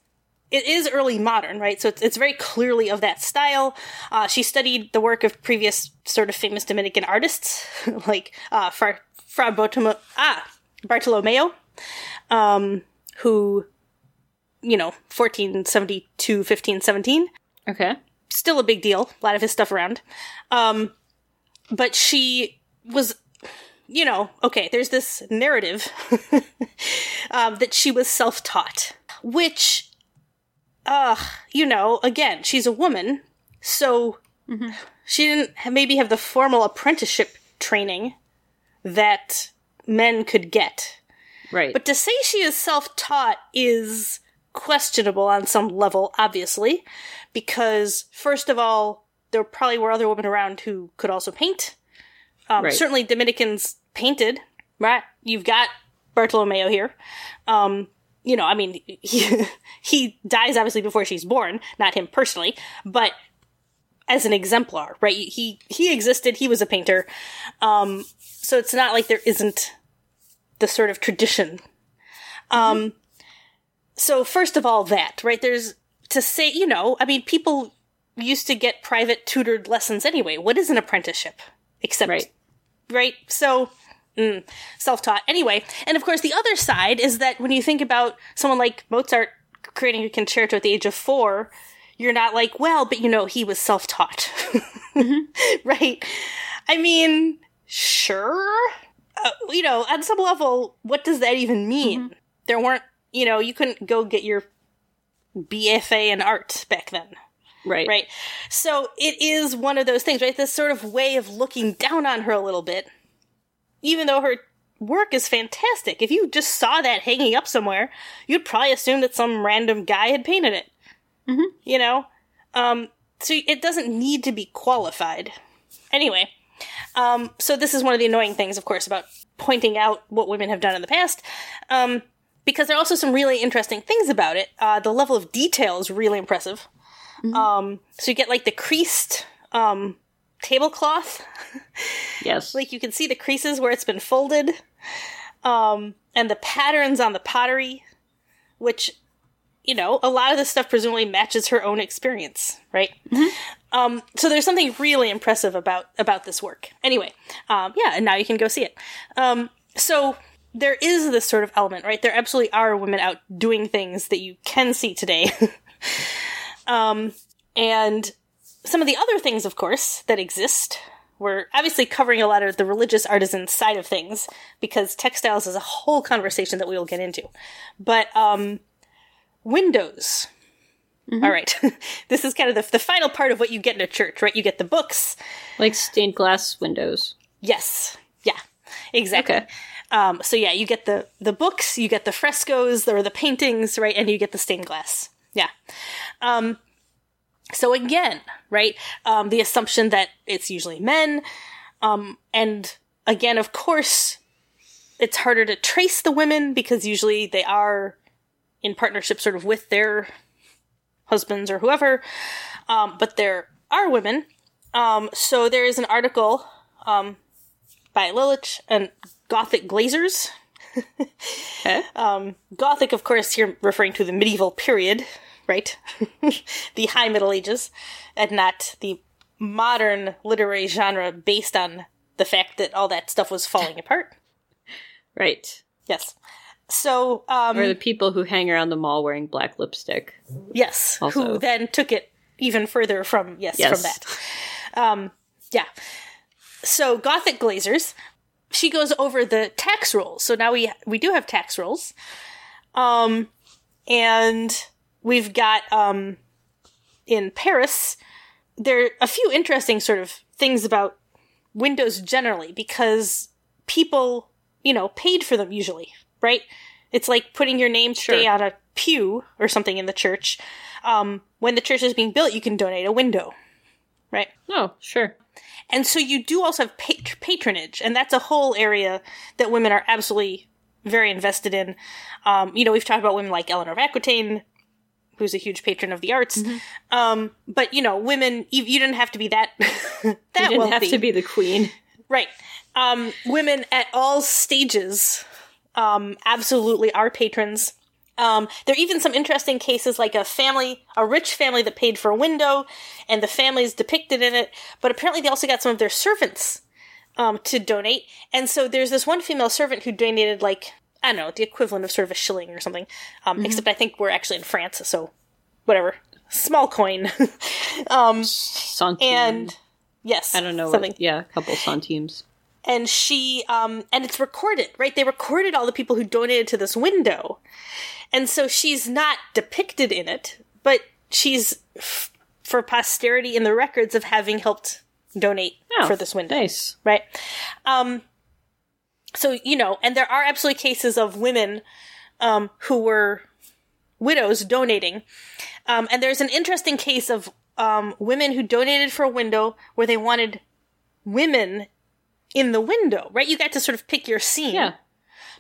it is early modern, right? So it's, it's very clearly of that style. Uh, she studied the work of previous sort of famous Dominican artists, like uh, Fra, Fra Bartolomeo, ah, Bartolomeo, um, who, you know, 1472, 1517
Okay.
still a big deal. A lot of his stuff around. Um, but she was, you know, okay, there's this narrative um, that she was self taught, which, uh, you know, again, she's a woman, so she didn't maybe have the formal apprenticeship training that men could get.
Right.
But to say she is self taught is questionable on some level, obviously, because, first of all, there probably were other women around who could also paint. Um,
Right.
Certainly, Dominicans painted, right? You've got Bartolomeo here. Um, you know, I mean, he, he dies obviously before she's born, not him personally, but as an exemplar, right? He he existed. He was a painter, um, so it's not like there isn't the sort of tradition. Um, so first of all, that right there's to say, you know, I mean, people used to get private tutored lessons anyway. What is an apprenticeship except
Right.
Right? So mm, self-taught anyway. And of course, the other side is that when you think about someone like Mozart creating a concerto at the age of four, you're not like, well, but you know, he was self-taught, right? I mean, sure. Uh, you know, at some level, what does that even mean? There weren't, you know, you couldn't go get your BFA in art back then
right.
right? So it is one of those things, right? This sort of way of looking down on her a little bit, even though her work is fantastic. If you just saw that hanging up somewhere, you'd probably assume that some random guy had painted it. Mm-hmm. You know, um, so it doesn't need to be qualified. Anyway, um, so this is one of the annoying things, of course, about pointing out what women have done in the past. Um, because there are also some really interesting things about it. Uh, the level of detail is really impressive. Um, so you get like the creased um, tablecloth,
Yes.
like you can see the creases where it's been folded, um, and the patterns on the pottery, which you know a lot of this stuff presumably matches her own experience, right? Um, so there's something really impressive about about this work. Anyway, um, yeah, and now you can go see it. Um, so there is this sort of element, right? There absolutely are women out doing things that you can see today. um, and some of the other things, of course, that exist we're obviously covering a lot of the religious artisan side of things because textiles is a whole conversation that we will get into. But um, windows.
Mm-hmm.
All right. this is kind of the, the final part of what you get in a church, right? You get the books.
Like stained glass windows.
Yes. Yeah. Exactly.
Okay.
Um, so yeah, you get the the books, you get the frescoes or the paintings, right, and you get the stained glass. Yeah. Um, so again, right, um, the assumption that it's usually men, um, and again, of course, it's harder to trace the women because usually they are in partnership, sort of with their husbands or whoever. Um, but there are women. Um, so there is an article um, by Lillich and Gothic Glazers.
Okay.
Um, Gothic, of course, here referring to the medieval period, right? the High Middle Ages, and not the modern literary genre based on the fact that all that stuff was falling apart.
right.
Yes. So, um,
Or the people who hang around the mall wearing black lipstick.
yes,
Also-
who then took it even further from yes,
Yes.
from that. Um, yeah. So Gothic Glazers, she goes over the tax rolls. So now we we do have tax rolls, um, and we've got um, in Paris. There are a few interesting sort of things about windows generally because people, you know, paid for them usually, right? It's like putting your name today
Sure.
on a pew or something in the church. Um, when the church is being built, you can donate a window, right?
Oh, sure.
And so you do also have pat- patronage, and that's a whole area that women are absolutely very invested in. Um, you know, we've talked about women like Eleanor of Aquitaine, who's a huge patron of the arts. Um, but you know, women, you, you didn't have to be that that
You didn't
wealthy,
have to be the queen.
right? Um, women at all stages, um, absolutely are patrons. Um, there are even some interesting cases like a family, a rich family that paid for a window, and the family is depicted in it, but apparently they also got some of their servants um, to donate. And so there's this one female servant who donated, like, I don't know, the equivalent of sort of a shilling or something, um, except I think we're actually in France, so whatever. Small coin. um,
Centime.
and yes,
I don't know.
something
What, yeah, a couple centimes.
And she um and it's recorded right? They recorded all the people who donated to this window. And so she's not depicted in it but she's f- for posterity in the records of having helped donate
Oh,
for this window
Nice.
right? Um so you know and there are absolutely cases of women um who were widows donating. Um and there's an interesting case of um women who donated for a window where they wanted women in the window right you got to sort of pick your scene
Yeah.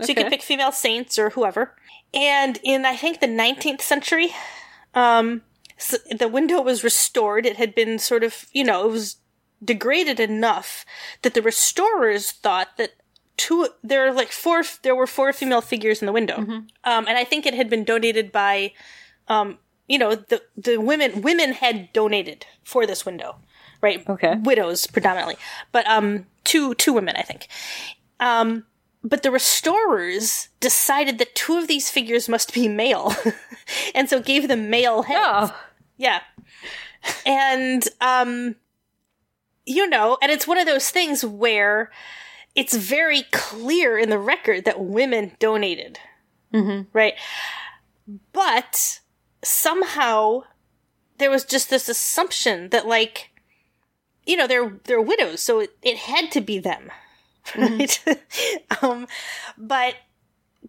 so you could pick female saints or whoever. And in I think the 19th century, um, s the window was restored. It had been sort of you know it was degraded enough that the restorers thought that two there are like four there were four female figures in the window,
Mm-hmm.
um, and I think it had been donated by, um, you know the the women women had donated for this window, right?
Okay.
widows predominantly, but um, two two women I think. Um, but the restorers decided that two of these figures must be male, and so gave them male heads.
Oh,
Yeah. And um you know, and it's one of those things where it's very clear in the record that women donated.
Mhm.
Right? But somehow there was just this assumption that like you know, they're they're widows, so it, it had to be them. Right? um but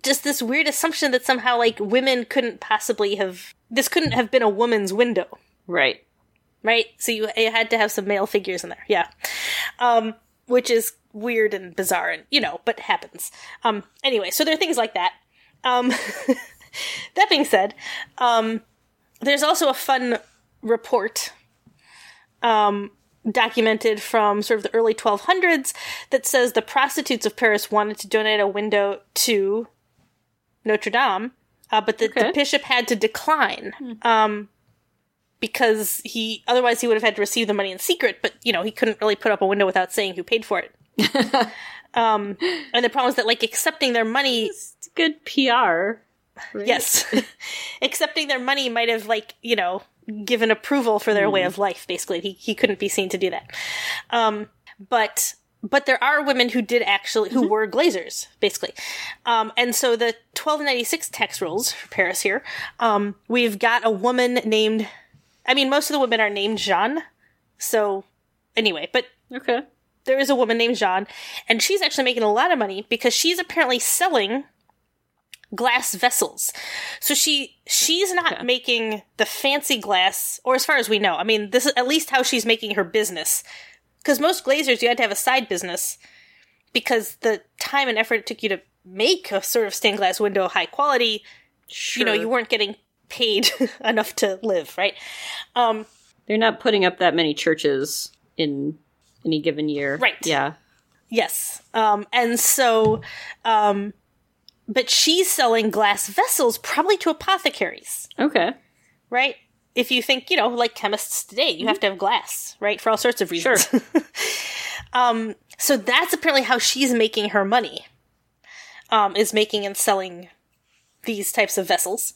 just this weird assumption that somehow like women couldn't possibly have this couldn't have been a woman's window
right.
right so you, you had to have some male figures in there yeah um which is weird and bizarre and you know but happens um anyway so there are things like that um that being said um there's also a fun report um documented from sort of the early 1200s that says the prostitutes of Paris wanted to donate a window to Notre Dame, uh, but the, the bishop had to decline um, because he otherwise he would have had to receive the money in secret. But you know he couldn't really put up a window without saying who paid for it. um, and the problem is that like accepting their money
It's good PR. right?
Yes. Accepting their money might have like, you know, given approval for their way of life, basically. He he couldn't be seen to do that. Um but but there are women who did actually who were glazers basically um, and so the 1296 tax rules for paris here um, we've got a woman named i mean most of the women are named jeanne so anyway but
Okay.
there is a woman named jeanne and she's actually making a lot of money because she's apparently selling glass vessels so she she's not making the fancy glass or as far as we know i mean this is at least how she's making her business because most glazers you had to have a side business because the time and effort it took you to make a sort of stained glass window high quality
Sure.
you know you weren't getting paid enough to live right um
They're not putting up that many churches in any given year.
Right.
Yeah.
yes um and so um but she's selling glass vessels probably to apothecaries
Okay.
right if you think you know like chemists today you have to have glass right for all sorts of reasons
Sure.
um so that's apparently how she's making her money um is making and selling these types of vessels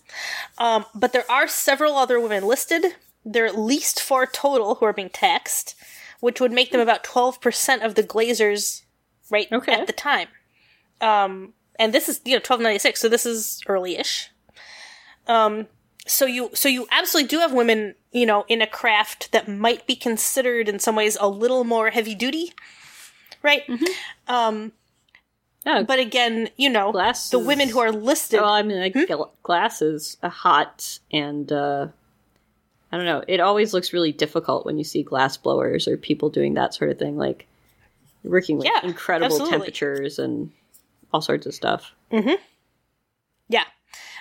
um but there are several other women listed there are at least four total who are being taxed which would make them about 12% of the glazers right
Okay.
at the time um and this is you know 1296 so this is early-ish um so you so you absolutely do have women you know in a craft that might be considered in some ways a little more heavy duty right um
Oh,
but again you know
Glass
the women who are listed
well, I mean, like,
Hmm?
gl- glass is a hot and uh, I don't know. It always looks really difficult when you see glass blowers or people doing that sort of thing. Like working with
Yeah,
incredible
absolutely.
temperatures and all sorts of stuff. Mm-hmm.
yeah.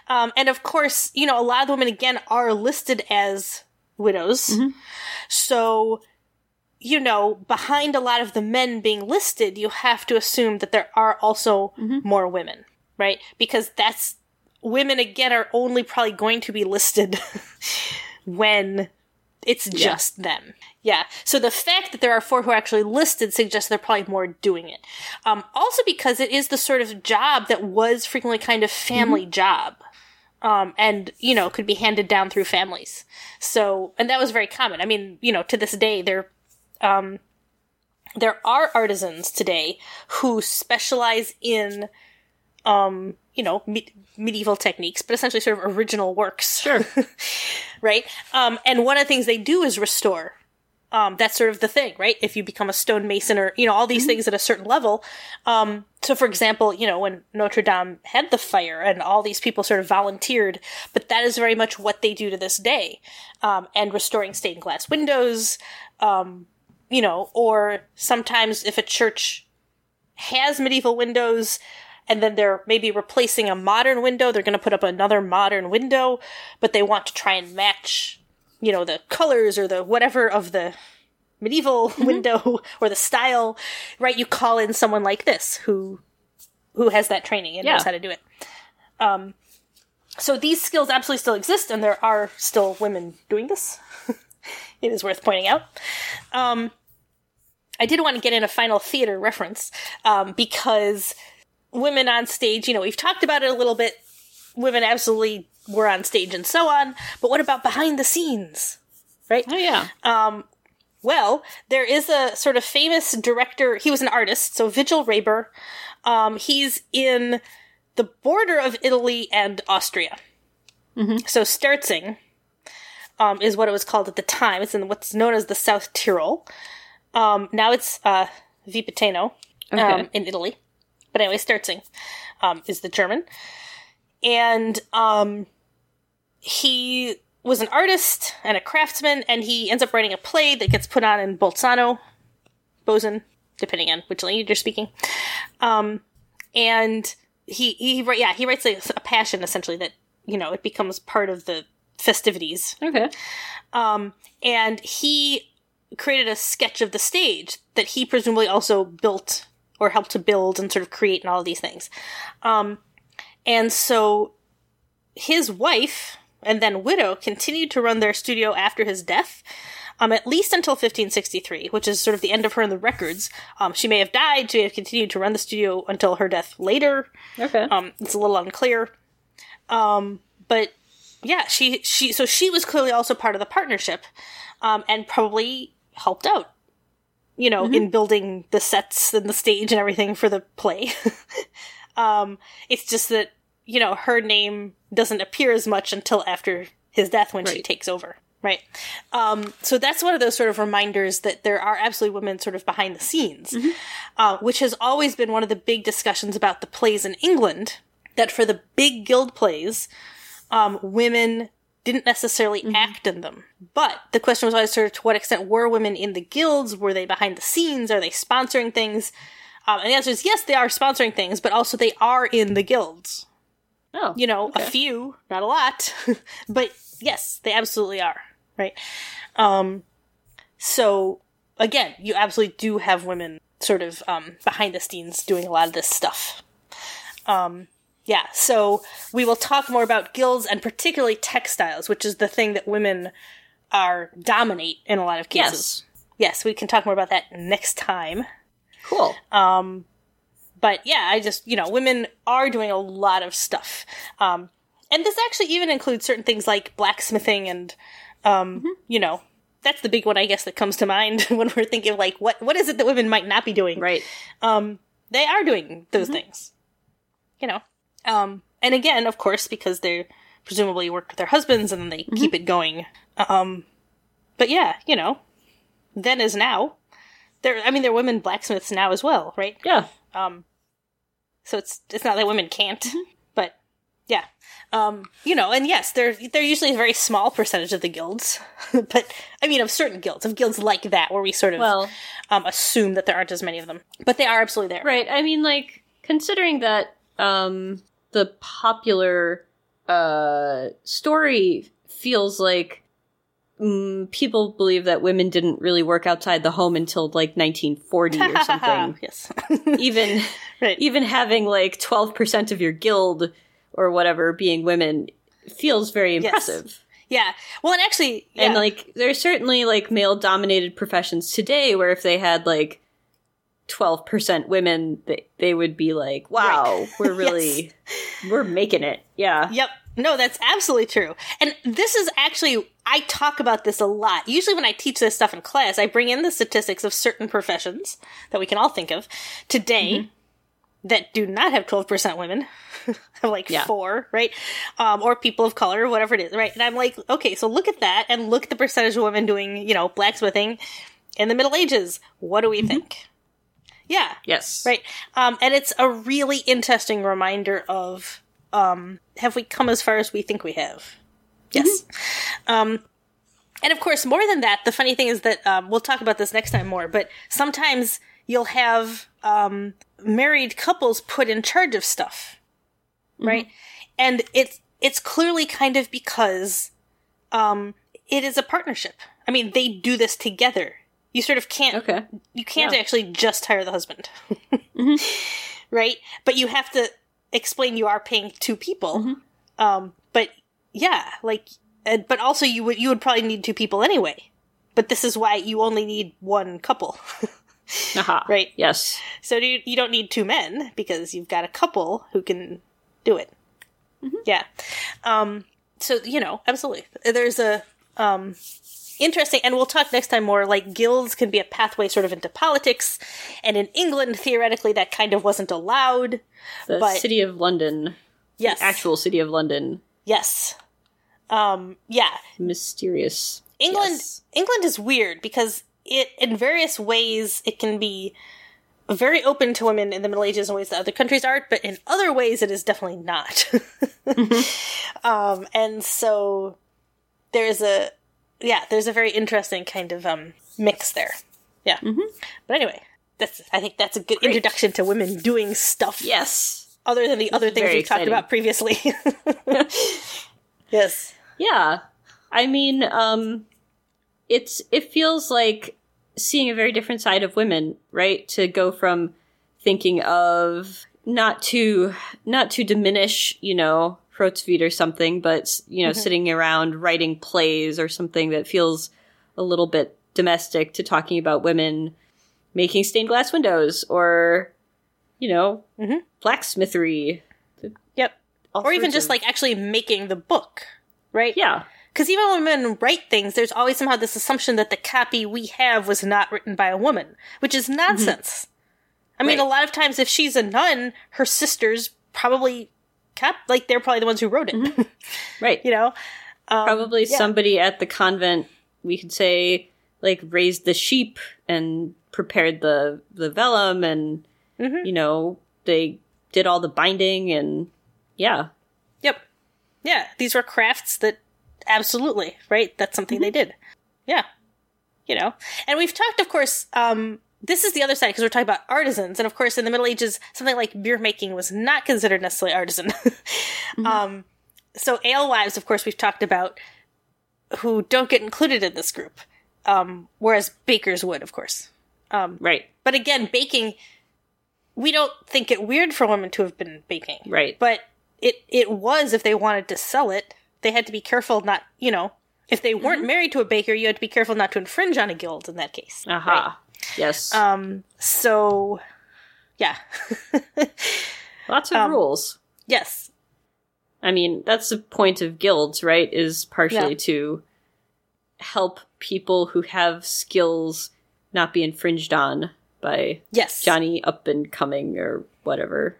Um and of course you know a lot of the women again are listed as widows. Mm-hmm. So you know behind a lot of the men being listed you have to assume that there are also mm-hmm. more women right? Because that's women again are only probably going to be listed when it's just them. Yeah. So the fact that there are four who are actually listed suggests they're probably more doing it. Um, also because it is the sort of job that was frequently kind of family job. Um, and, you know, could be handed down through families. So, and that was very common. I mean, you know, to this day, there, um, there are artisans today who specialize in, um, you know, me- medieval techniques, but essentially sort of original works.
Sure.
right? Um, and one of the things they do is restore. Um, that's sort of the thing, right? If you become a stonemason or, you know, all these things at a certain level. Um, so for example, you know, when Notre Dame had the fire and all these people sort of volunteered, but that is very much what they do to this day. Um, and restoring stained glass windows, um, you know, or sometimes if a church has medieval windows and then they're maybe replacing a modern window, they're going to put up another modern window, but they want to try and match, you know, the colors or the whatever of the medieval window or the style, right? You call in someone like this who who has that training and knows how to do it. Um, so these skills absolutely still exist, and there are still women doing this. it is worth pointing out. Um, I did want to get in a final theater reference um, because women on stage, you know, we've talked about it a little bit. Women absolutely were on stage and so on, but what about behind the scenes? Right?
Oh yeah.
Well, there is a sort of famous director. He was an artist, so Vigil Raber. Um, he's in the border of Italy and Austria. So Sterzing um, is what it was called at the time. It's in what's known as the South Tyrol. Um, now it's uh, Vipiteno um,
Okay.
in Italy. But anyway, Sterzing um, is the German. And um, he was an artist and a craftsman, and he ends up writing a play that gets put on in Bolzano, Bozen, depending on which language you're speaking. Um, and he, he, yeah, he writes a, a passion essentially that, you know, it becomes part of the festivities.
Okay.
Um, and he created a sketch of the stage that he presumably also built or helped to build and sort of create and all of these things. Um, and so his wife and then widow continued to run their studio after his death. Um, at least until 1563, which is sort of the end of her in the records. Um, she may have died. She may have continued to run the studio until her death later.
Okay.
Um, it's a little unclear. Um, but yeah, she she so she was clearly also part of the partnership, um, and probably helped out you know, in building the sets and the stage and everything for the play. um, it's just that, you know, her name doesn't appear as much until after his death when she takes over. Right. Um, so that's one of those sort of reminders that there are absolutely women sort of behind the scenes, uh, which has always been one of the big discussions about the plays in England. That for the big guild plays, um, women didn't necessarily act in them. But the question was always sort of to what extent were women in the guilds? Were they behind the scenes? Are they sponsoring things? Um, and the answer is yes, they are sponsoring things, but also they are in the guilds.
Oh,
You know, a few, not a lot, but yes, they absolutely are. Right. Um, so again, you absolutely do have women sort of um, behind the scenes doing a lot of this stuff. Um, yeah, so we will talk more about guilds and particularly textiles, which is the thing that women are dominate in a lot of cases.
yes,
Yes, we can talk more about that next time.
cool.
Um, but yeah, I just you know, women are doing a lot of stuff, um, and this actually even includes certain things like blacksmithing and, um,
Mm-hmm.
you know, that's the big one I guess that comes to mind when we're thinking of like what what is it that women might not be doing?
right.
Um, they are doing those
Mm-hmm.
things, you know, um, and again, of course, because they presumably work with their husbands and then they
Mm-hmm.
keep it going. Um, but yeah, you know, then as now. There, I mean, there are women blacksmiths now as well, right?
Yeah.
Um, so it's it's not that women can't, but yeah, um, you know, and yes, they're they're usually a very small percentage of the guilds, but I mean of certain guilds, of guilds like that, where we sort of
Well,
um, assume that there aren't as many of them, but they are absolutely there.
right. I mean, like considering that um, the popular uh, story feels like mm, people believe that women didn't really work outside the home until like 1940 or something.
yes,
even
right.
even having like 12% of your guild or whatever being women feels very impressive. Yes.
yeah. Well, and actually, yeah.
And like there's certainly like male dominated professions today where if they had like 12% women they, they would be like, "Wow, we're really we're making it." Yeah.
Yep. No, that's absolutely true. And this is actually, I talk about this a lot. Usually, when I teach this stuff in class, I bring in the statistics of certain professions that we can all think of today that do not have 12% women, have like
Yeah.
four, right? Um, or people of color, whatever it is, right? And I'm like, okay, so look at that and look at the percentage of women doing, you know, blacksmithing in the Middle Ages. What do we think? Yeah.
Yes.
Right. Um, and it's a really interesting reminder of um, have we come as far as we think we have? Yes. Um, and of course, more than that, the funny thing is that um, we'll talk about this next time more, but sometimes you'll have um, married couples put in charge of stuff, right? And it's it's clearly kind of because um, it is a partnership. I mean, they do this together. You sort of can't
Okay.
you can't
Yeah.
actually just hire the husband. Right? But you have to explain you are paying two people. Um but yeah like and, but also you would you would probably need two people anyway. But this is why you only need one couple.
Aha.
Right.
Yes.
so you, you don't need two men because you've got a couple who can do it. Yeah. Um so you know absolutely. There's a um interesting and we'll talk next time more like guilds can be a pathway sort of into politics and in england theoretically that kind of wasn't allowed
The
But-
city of London,
yes.
actual city of London,
yes. Um yeah.
Mysterious.
england
Yes.
england is weird because it in various ways it can be very open to women in the middle ages in ways that other countries aren't but in other ways it is definitely not. Um and so there's a yeah there's a very interesting kind of um mix there yeah but anyway that's i think that's a good
Great.
introduction to women doing stuff
Yes.
other than the other things we've talked about previously yes
Yeah. I mean, um it's it feels like seeing a very different side of women, right? To go from thinking of not to not to diminish, you know, Hrotsvit or something, but you know, sitting around writing plays or something that feels a little bit domestic to talking about women making stained glass windows or you know,
Mhm.
blacksmithery.
yep or even just
of-
like actually making the book right
yeah.
because even when women write things, there's always somehow this assumption that the copy we have was not written by a woman, which is nonsense. I mean,
Right.
a lot of times if she's a nun, her sisters probably cap like they're probably the ones who wrote it.
Right.
you know, um,
Probably
yeah.
somebody at the convent, we could say, like raised the sheep and prepared the the vellum and
Mm-hmm.
you know, they did all the binding and yeah.
Yep. Yeah, these were crafts that absolutely, right? That's something they did. Yeah. You know. And we've talked of course um this is the other side because we're talking about artisans and of course in the Middle Ages something like beer making was not considered necessarily artisan. Um so alewives of course we've talked about who don't get included in this group. Um whereas bakers would of course.
Right.
But again, baking we don't think it weird for women to have been baking.
Right.
But it it was if they wanted to sell it, they had to be careful not, you know, if they weren't
Mm-hmm.
married to a baker, you had to be careful not to infringe on a guild in that case.
Uh Aha. Yes.
Um so yeah.
Lots
um,
of rules.
yes.
I mean, that's the point of guilds, right? Is partially
Yeah.
to help people who have skills not be infringed on by
Yes.
Johnny up and coming or whatever.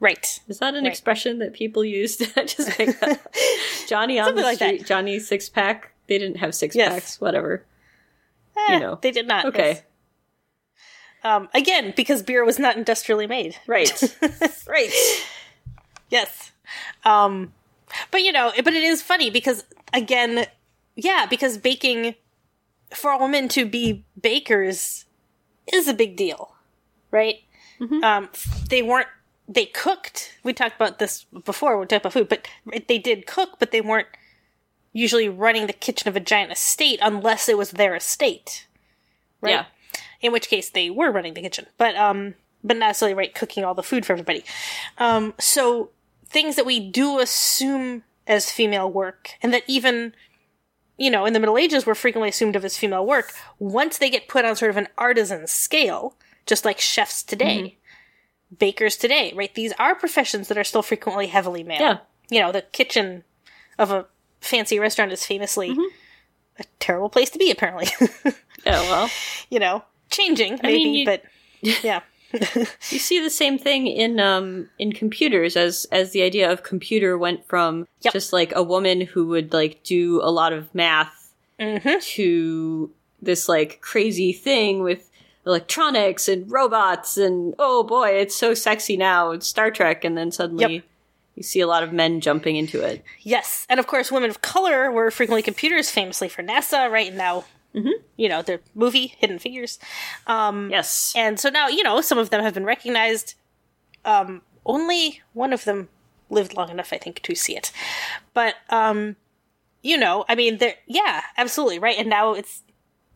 Right.
Is that an
Right.
expression that people used? Just make that. Johnny on the
like that.
street, Johnny six pack. They didn't have six
Yes.
packs, whatever.
Eh,
know.
They did not.
Okay.
Um again, because beer was not industrially made.
right, right.
Yes. Um but you know, but it is funny because again, yeah, because baking for a woman to be bakers is a big deal. Right? Um they weren't they cooked. We talked about this before, we talked about food, but they did cook, but they weren't usually running the kitchen of a giant estate unless it was their estate. Right?
Yeah,
in which case they were running the kitchen, but um, but not necessarily right cooking all the food for everybody. Um, so things that we do assume as female work, and that even you know in the Middle Ages were frequently assumed of as female work, once they get put on sort of an artisan scale, just like chefs today, bakers today, right? These are professions that are still frequently heavily male.
yeah,
You know, the kitchen of a fancy restaurant is famously
Mm-hmm.
a terrible place to be, apparently.
yeah. Well,
you know, changing maybe,
mean, you-
but yeah,
you see the same thing in um in computers as as the idea of computer went from
Yep.
just like a woman who would like do a lot of math
Mhm.
to this like crazy thing with electronics and robots and oh boy it's so sexy now it's star trek and then suddenly
Yep.
you see a lot of men jumping into it
yes, and of course, women of color were frequently computers, famously for NASA, right? And now, you know, their movie Hidden Figures,
yes
and so now you know some of them have been recognized. Um, only one of them lived long enough, I think, to see it, but um, you know, I mean, there, yeah, absolutely, right. And now it's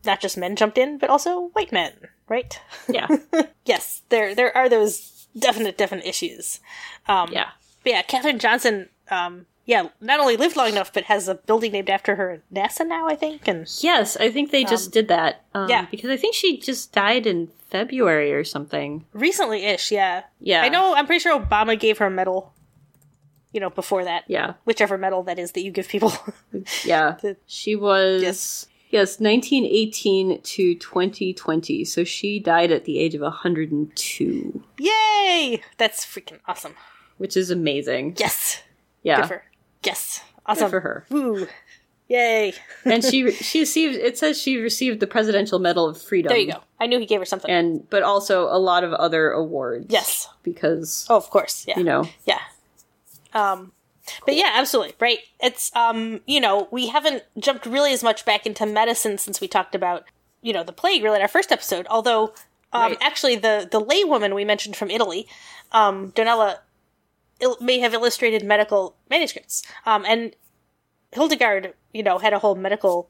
not just men jumped in, but also white men, right?
yeah
yes, there there are those definite definite issues. Um,
yeah
But yeah, Katherine Johnson, um, yeah, not only lived long enough, but has a building named after her at NASA now, I think. And
yes i think they just did that um,
yeah.
because i think she just died in february or something
recently ish, yeah.
Yeah.
I know, I'm pretty sure Obama gave her a medal, you know, before that.
yeah
Whichever medal that is that you give people.
Yeah.
The-
she was
Yes.
yes. 1918 to 2020. So she died at the age of 102,
Yay! That's freaking awesome.
which is amazing.
Yes.
Yeah.
Good for her. Yes. Awesome.
Good for her.
Woo. Yay.
and she she received it says she received the Presidential Medal of Freedom.
There you go. I knew he gave her something.
And but also a lot of other awards.
yes.
Because
Oh, of course. Yeah.
you know,
Yeah. Um but yeah, absolutely. Right. It's um, you know, we haven't jumped really as much back into medicine since we talked about, you know, the plague really in our first episode. Although um
Right.
actually the the laywoman we mentioned from Italy, um, Donella il- may have illustrated medical manuscripts. Um and Hildegard, you know, had a whole medical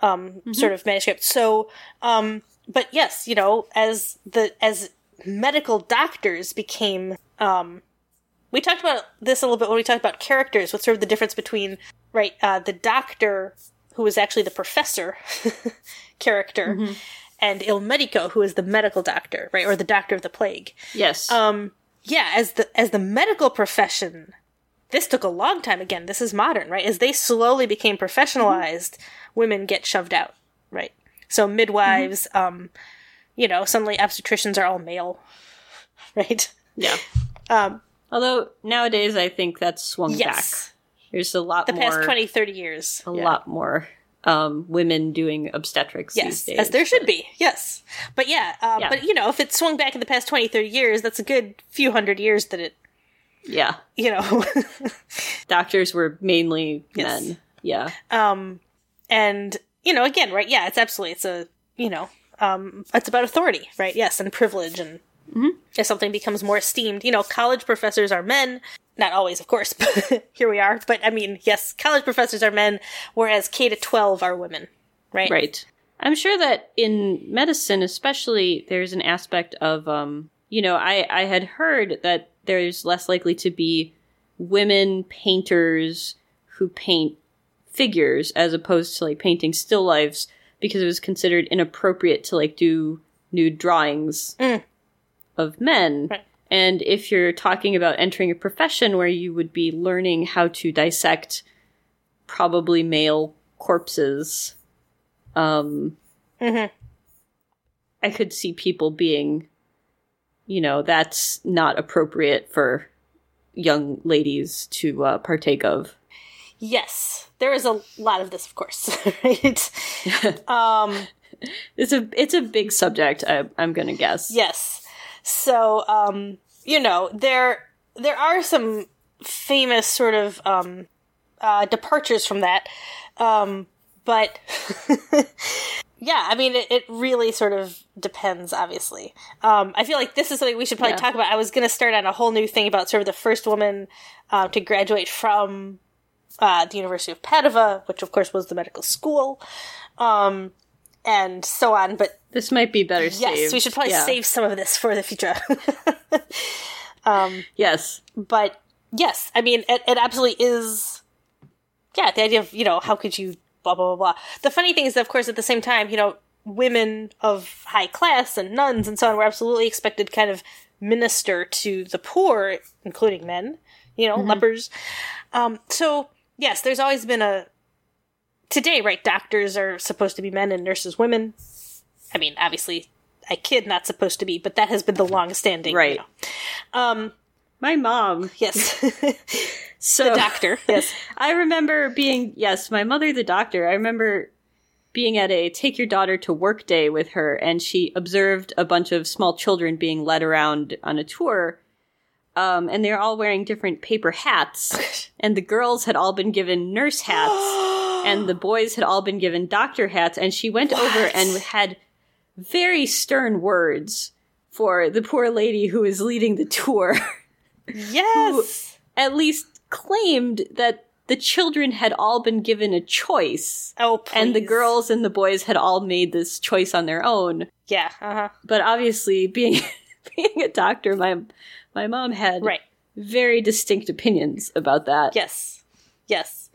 um sort of manuscript. So um but yes, you know, as the as medical doctors became um we talked about this a little bit when we talked about characters, what's sort of the difference between right uh, the doctor who is actually the professor character and il medico who is the medical doctor right or the doctor of the plague
yes.
um yeah as the as the medical profession this took a long time. Again, this is modern, right? As they slowly became professionalized, women get shoved out, right? So midwives, um, you know, suddenly obstetricians are all male, right?
Yeah.
Um,
Although nowadays I think that's swung
yes.
back. There's a lot more
The
more
past 20, 30 years.
a
Yeah.
lot more um, women doing obstetrics
Yes,
these days.
as there should be. Yes. But yeah, um,
Yeah.
but you know, if it swung back in the past 20, 30 years, that's a good few hundred years that it,
Yeah.
you know,
Doctors were mainly
Yes.
men. Yeah.
um, and you know, again, right? Yeah, it's absolutely, it's a, you know, um, it's about authority, right? Yes, and privilege, and if something becomes more esteemed, you know, college professors are men. Not always, of course, but here we are. But I mean, yes, college professors are men, whereas K to twelve are women, right?
Right. I'm sure that in medicine, especially, there's an aspect of, um, you know, I, I had heard that there's less likely to be women painters who paint figures as opposed to like painting still lifes because it was considered inappropriate to like do nude drawings
Mm.
of men.
Right.
And if you're talking about entering a profession where you would be learning how to dissect probably male corpses, um,
Mhm.
I could see people being, you know, that's not appropriate for young ladies to uh, partake of.
Yes, there is a lot of this, of course, right? um,
It's a it's a big subject. I, I'm gonna guess.
yes. So, um, you know, there there are some famous sort of um, uh, departures from that, um, but yeah, I mean, it, it really sort of depends. Obviously, um, I feel like this is something we should probably
Yeah.
talk about. I was going to start on a whole new thing about sort of the first woman uh, to graduate from uh, the University of Padua, which of course was the medical school, um, and so on. But
This might be better
yes,
saved.
we should probably
Yeah.
save some of this for the future.
Yes.
but yes, I mean, it, it absolutely is. Yeah, the idea of you know how could you blah blah blah blah. The funny thing is, that, of course, at the same time, you know, women of high class and nuns and so on were absolutely expected to kind of minister to the poor, including men. You know, lepers. Um, so yes, there's always been a. Today, right? Doctors are supposed to be men and nurses women. I mean, obviously, I kid, not supposed to be, but that has been the long-standing. you
Right.
know. Um.
My mom.
Yes.
So
doctor. Yes.
I remember being yes, my mother, the doctor. I remember being at a take your daughter to work day with her, and she observed a bunch of small children being led around on a tour. Um, and they're all wearing different paper hats, and the girls had all been given nurse hats, and the boys had all been given doctor hats. And she went over and had very stern words for the poor lady who was leading the tour.
Yes.
at least claimed that the children had all been given a choice
Oh, please.
and the girls and the boys had all made this choice on their own
Yeah. Uh huh.
but obviously being being a doctor my my mom had
Right.
very distinct opinions about that
Yes. Yes.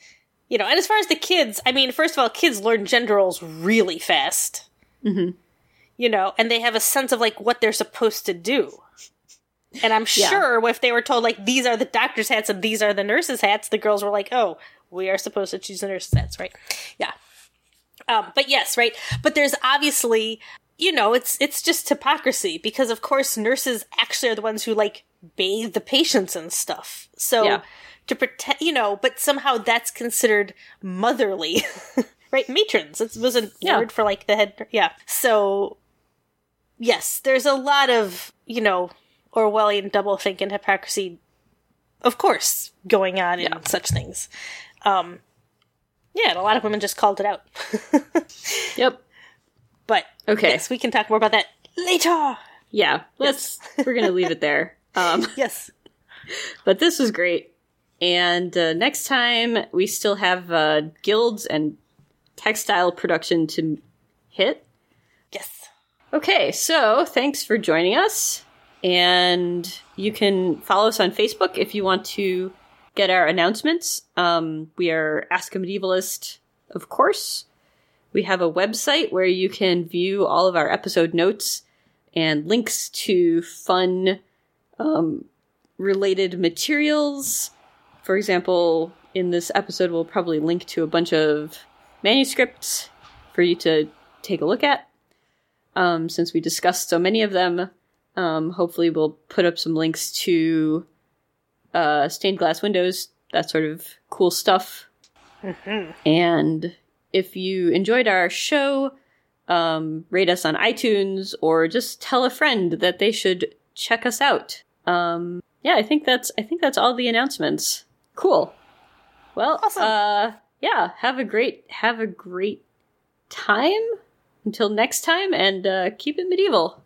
You know, and as far as the kids, I mean, first of all, kids learn gender roles really fast.
Mhm.
You know, and they have a sense of like what they're supposed to do. And I'm
Yeah.
sure if they were told like these are the doctor's hats and these are the nurses' hats, the girls were like, "Oh, we are supposed to choose the nurses' hats, right?" Yeah. Um, but yes, right. But there's obviously, you know, it's it's just hypocrisy because of course nurses actually are the ones who like bathe the patients and stuff. So
Yeah.
to pretend, you know, but somehow that's considered motherly, right? Matrons. It was a
Yeah.
word for like the head. Yeah. So yes, there's a lot of you know Orwellian doublethink and hypocrisy, of course, going on in such things. Um, yeah, and a lot of women just called it out.
yep
But
okay
yes, we can talk more about that later.
yeah let's we're gonna leave it there um
Yes.
but this was great and uh, next time we still have uh, guilds and textile production to hit
Yes.
Okay, so thanks for joining us. And you can follow us on Facebook if you want to get our announcements. Um, we are Ask a Medievalist, of course. We have a website where you can view all of our episode notes and links to fun um, related materials for example, in this episode, we'll probably link to a bunch of manuscripts for you to take a look at. Um, since we discussed so many of them, um, hopefully, we'll put up some links to uh, stained glass windows, that sort of cool stuff. And if you enjoyed our show, um, rate us on iTunes or just tell a friend that they should check us out. Um, yeah, I think that's I think that's all the announcements. Cool. Well,
Awesome.
uh, yeah, have a great have a great time until next time, and uh, keep it medieval.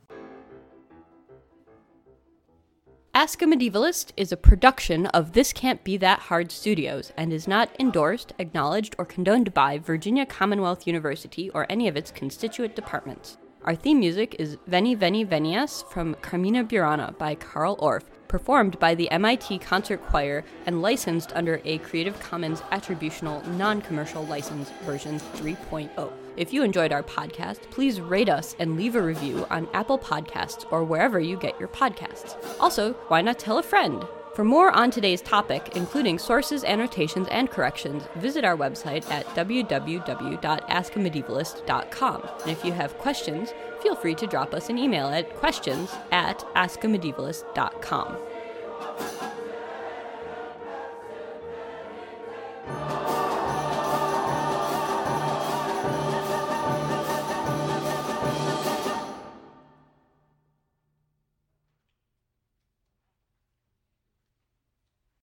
Ask a Medievalist is a production of This Can't Be That Hard Studios and is not endorsed, acknowledged, or condoned by Virginia Commonwealth University or any of its constituent departments. Our theme music is Veni Veni Venias from Carmina Burana by Carl Orff, performed by the MIT Concert Choir and licensed under a Creative Commons Attributional Non Commercial License version 3.0. If you enjoyed our podcast, please rate us and leave a review on Apple Podcasts or wherever you get your podcasts. Also, why not tell a friend? For more on today's topic, including sources, annotations, and corrections, visit our website at www.askamedievalist.com. And if you have questions, feel free to drop us an email at questions at askamedievalist.com.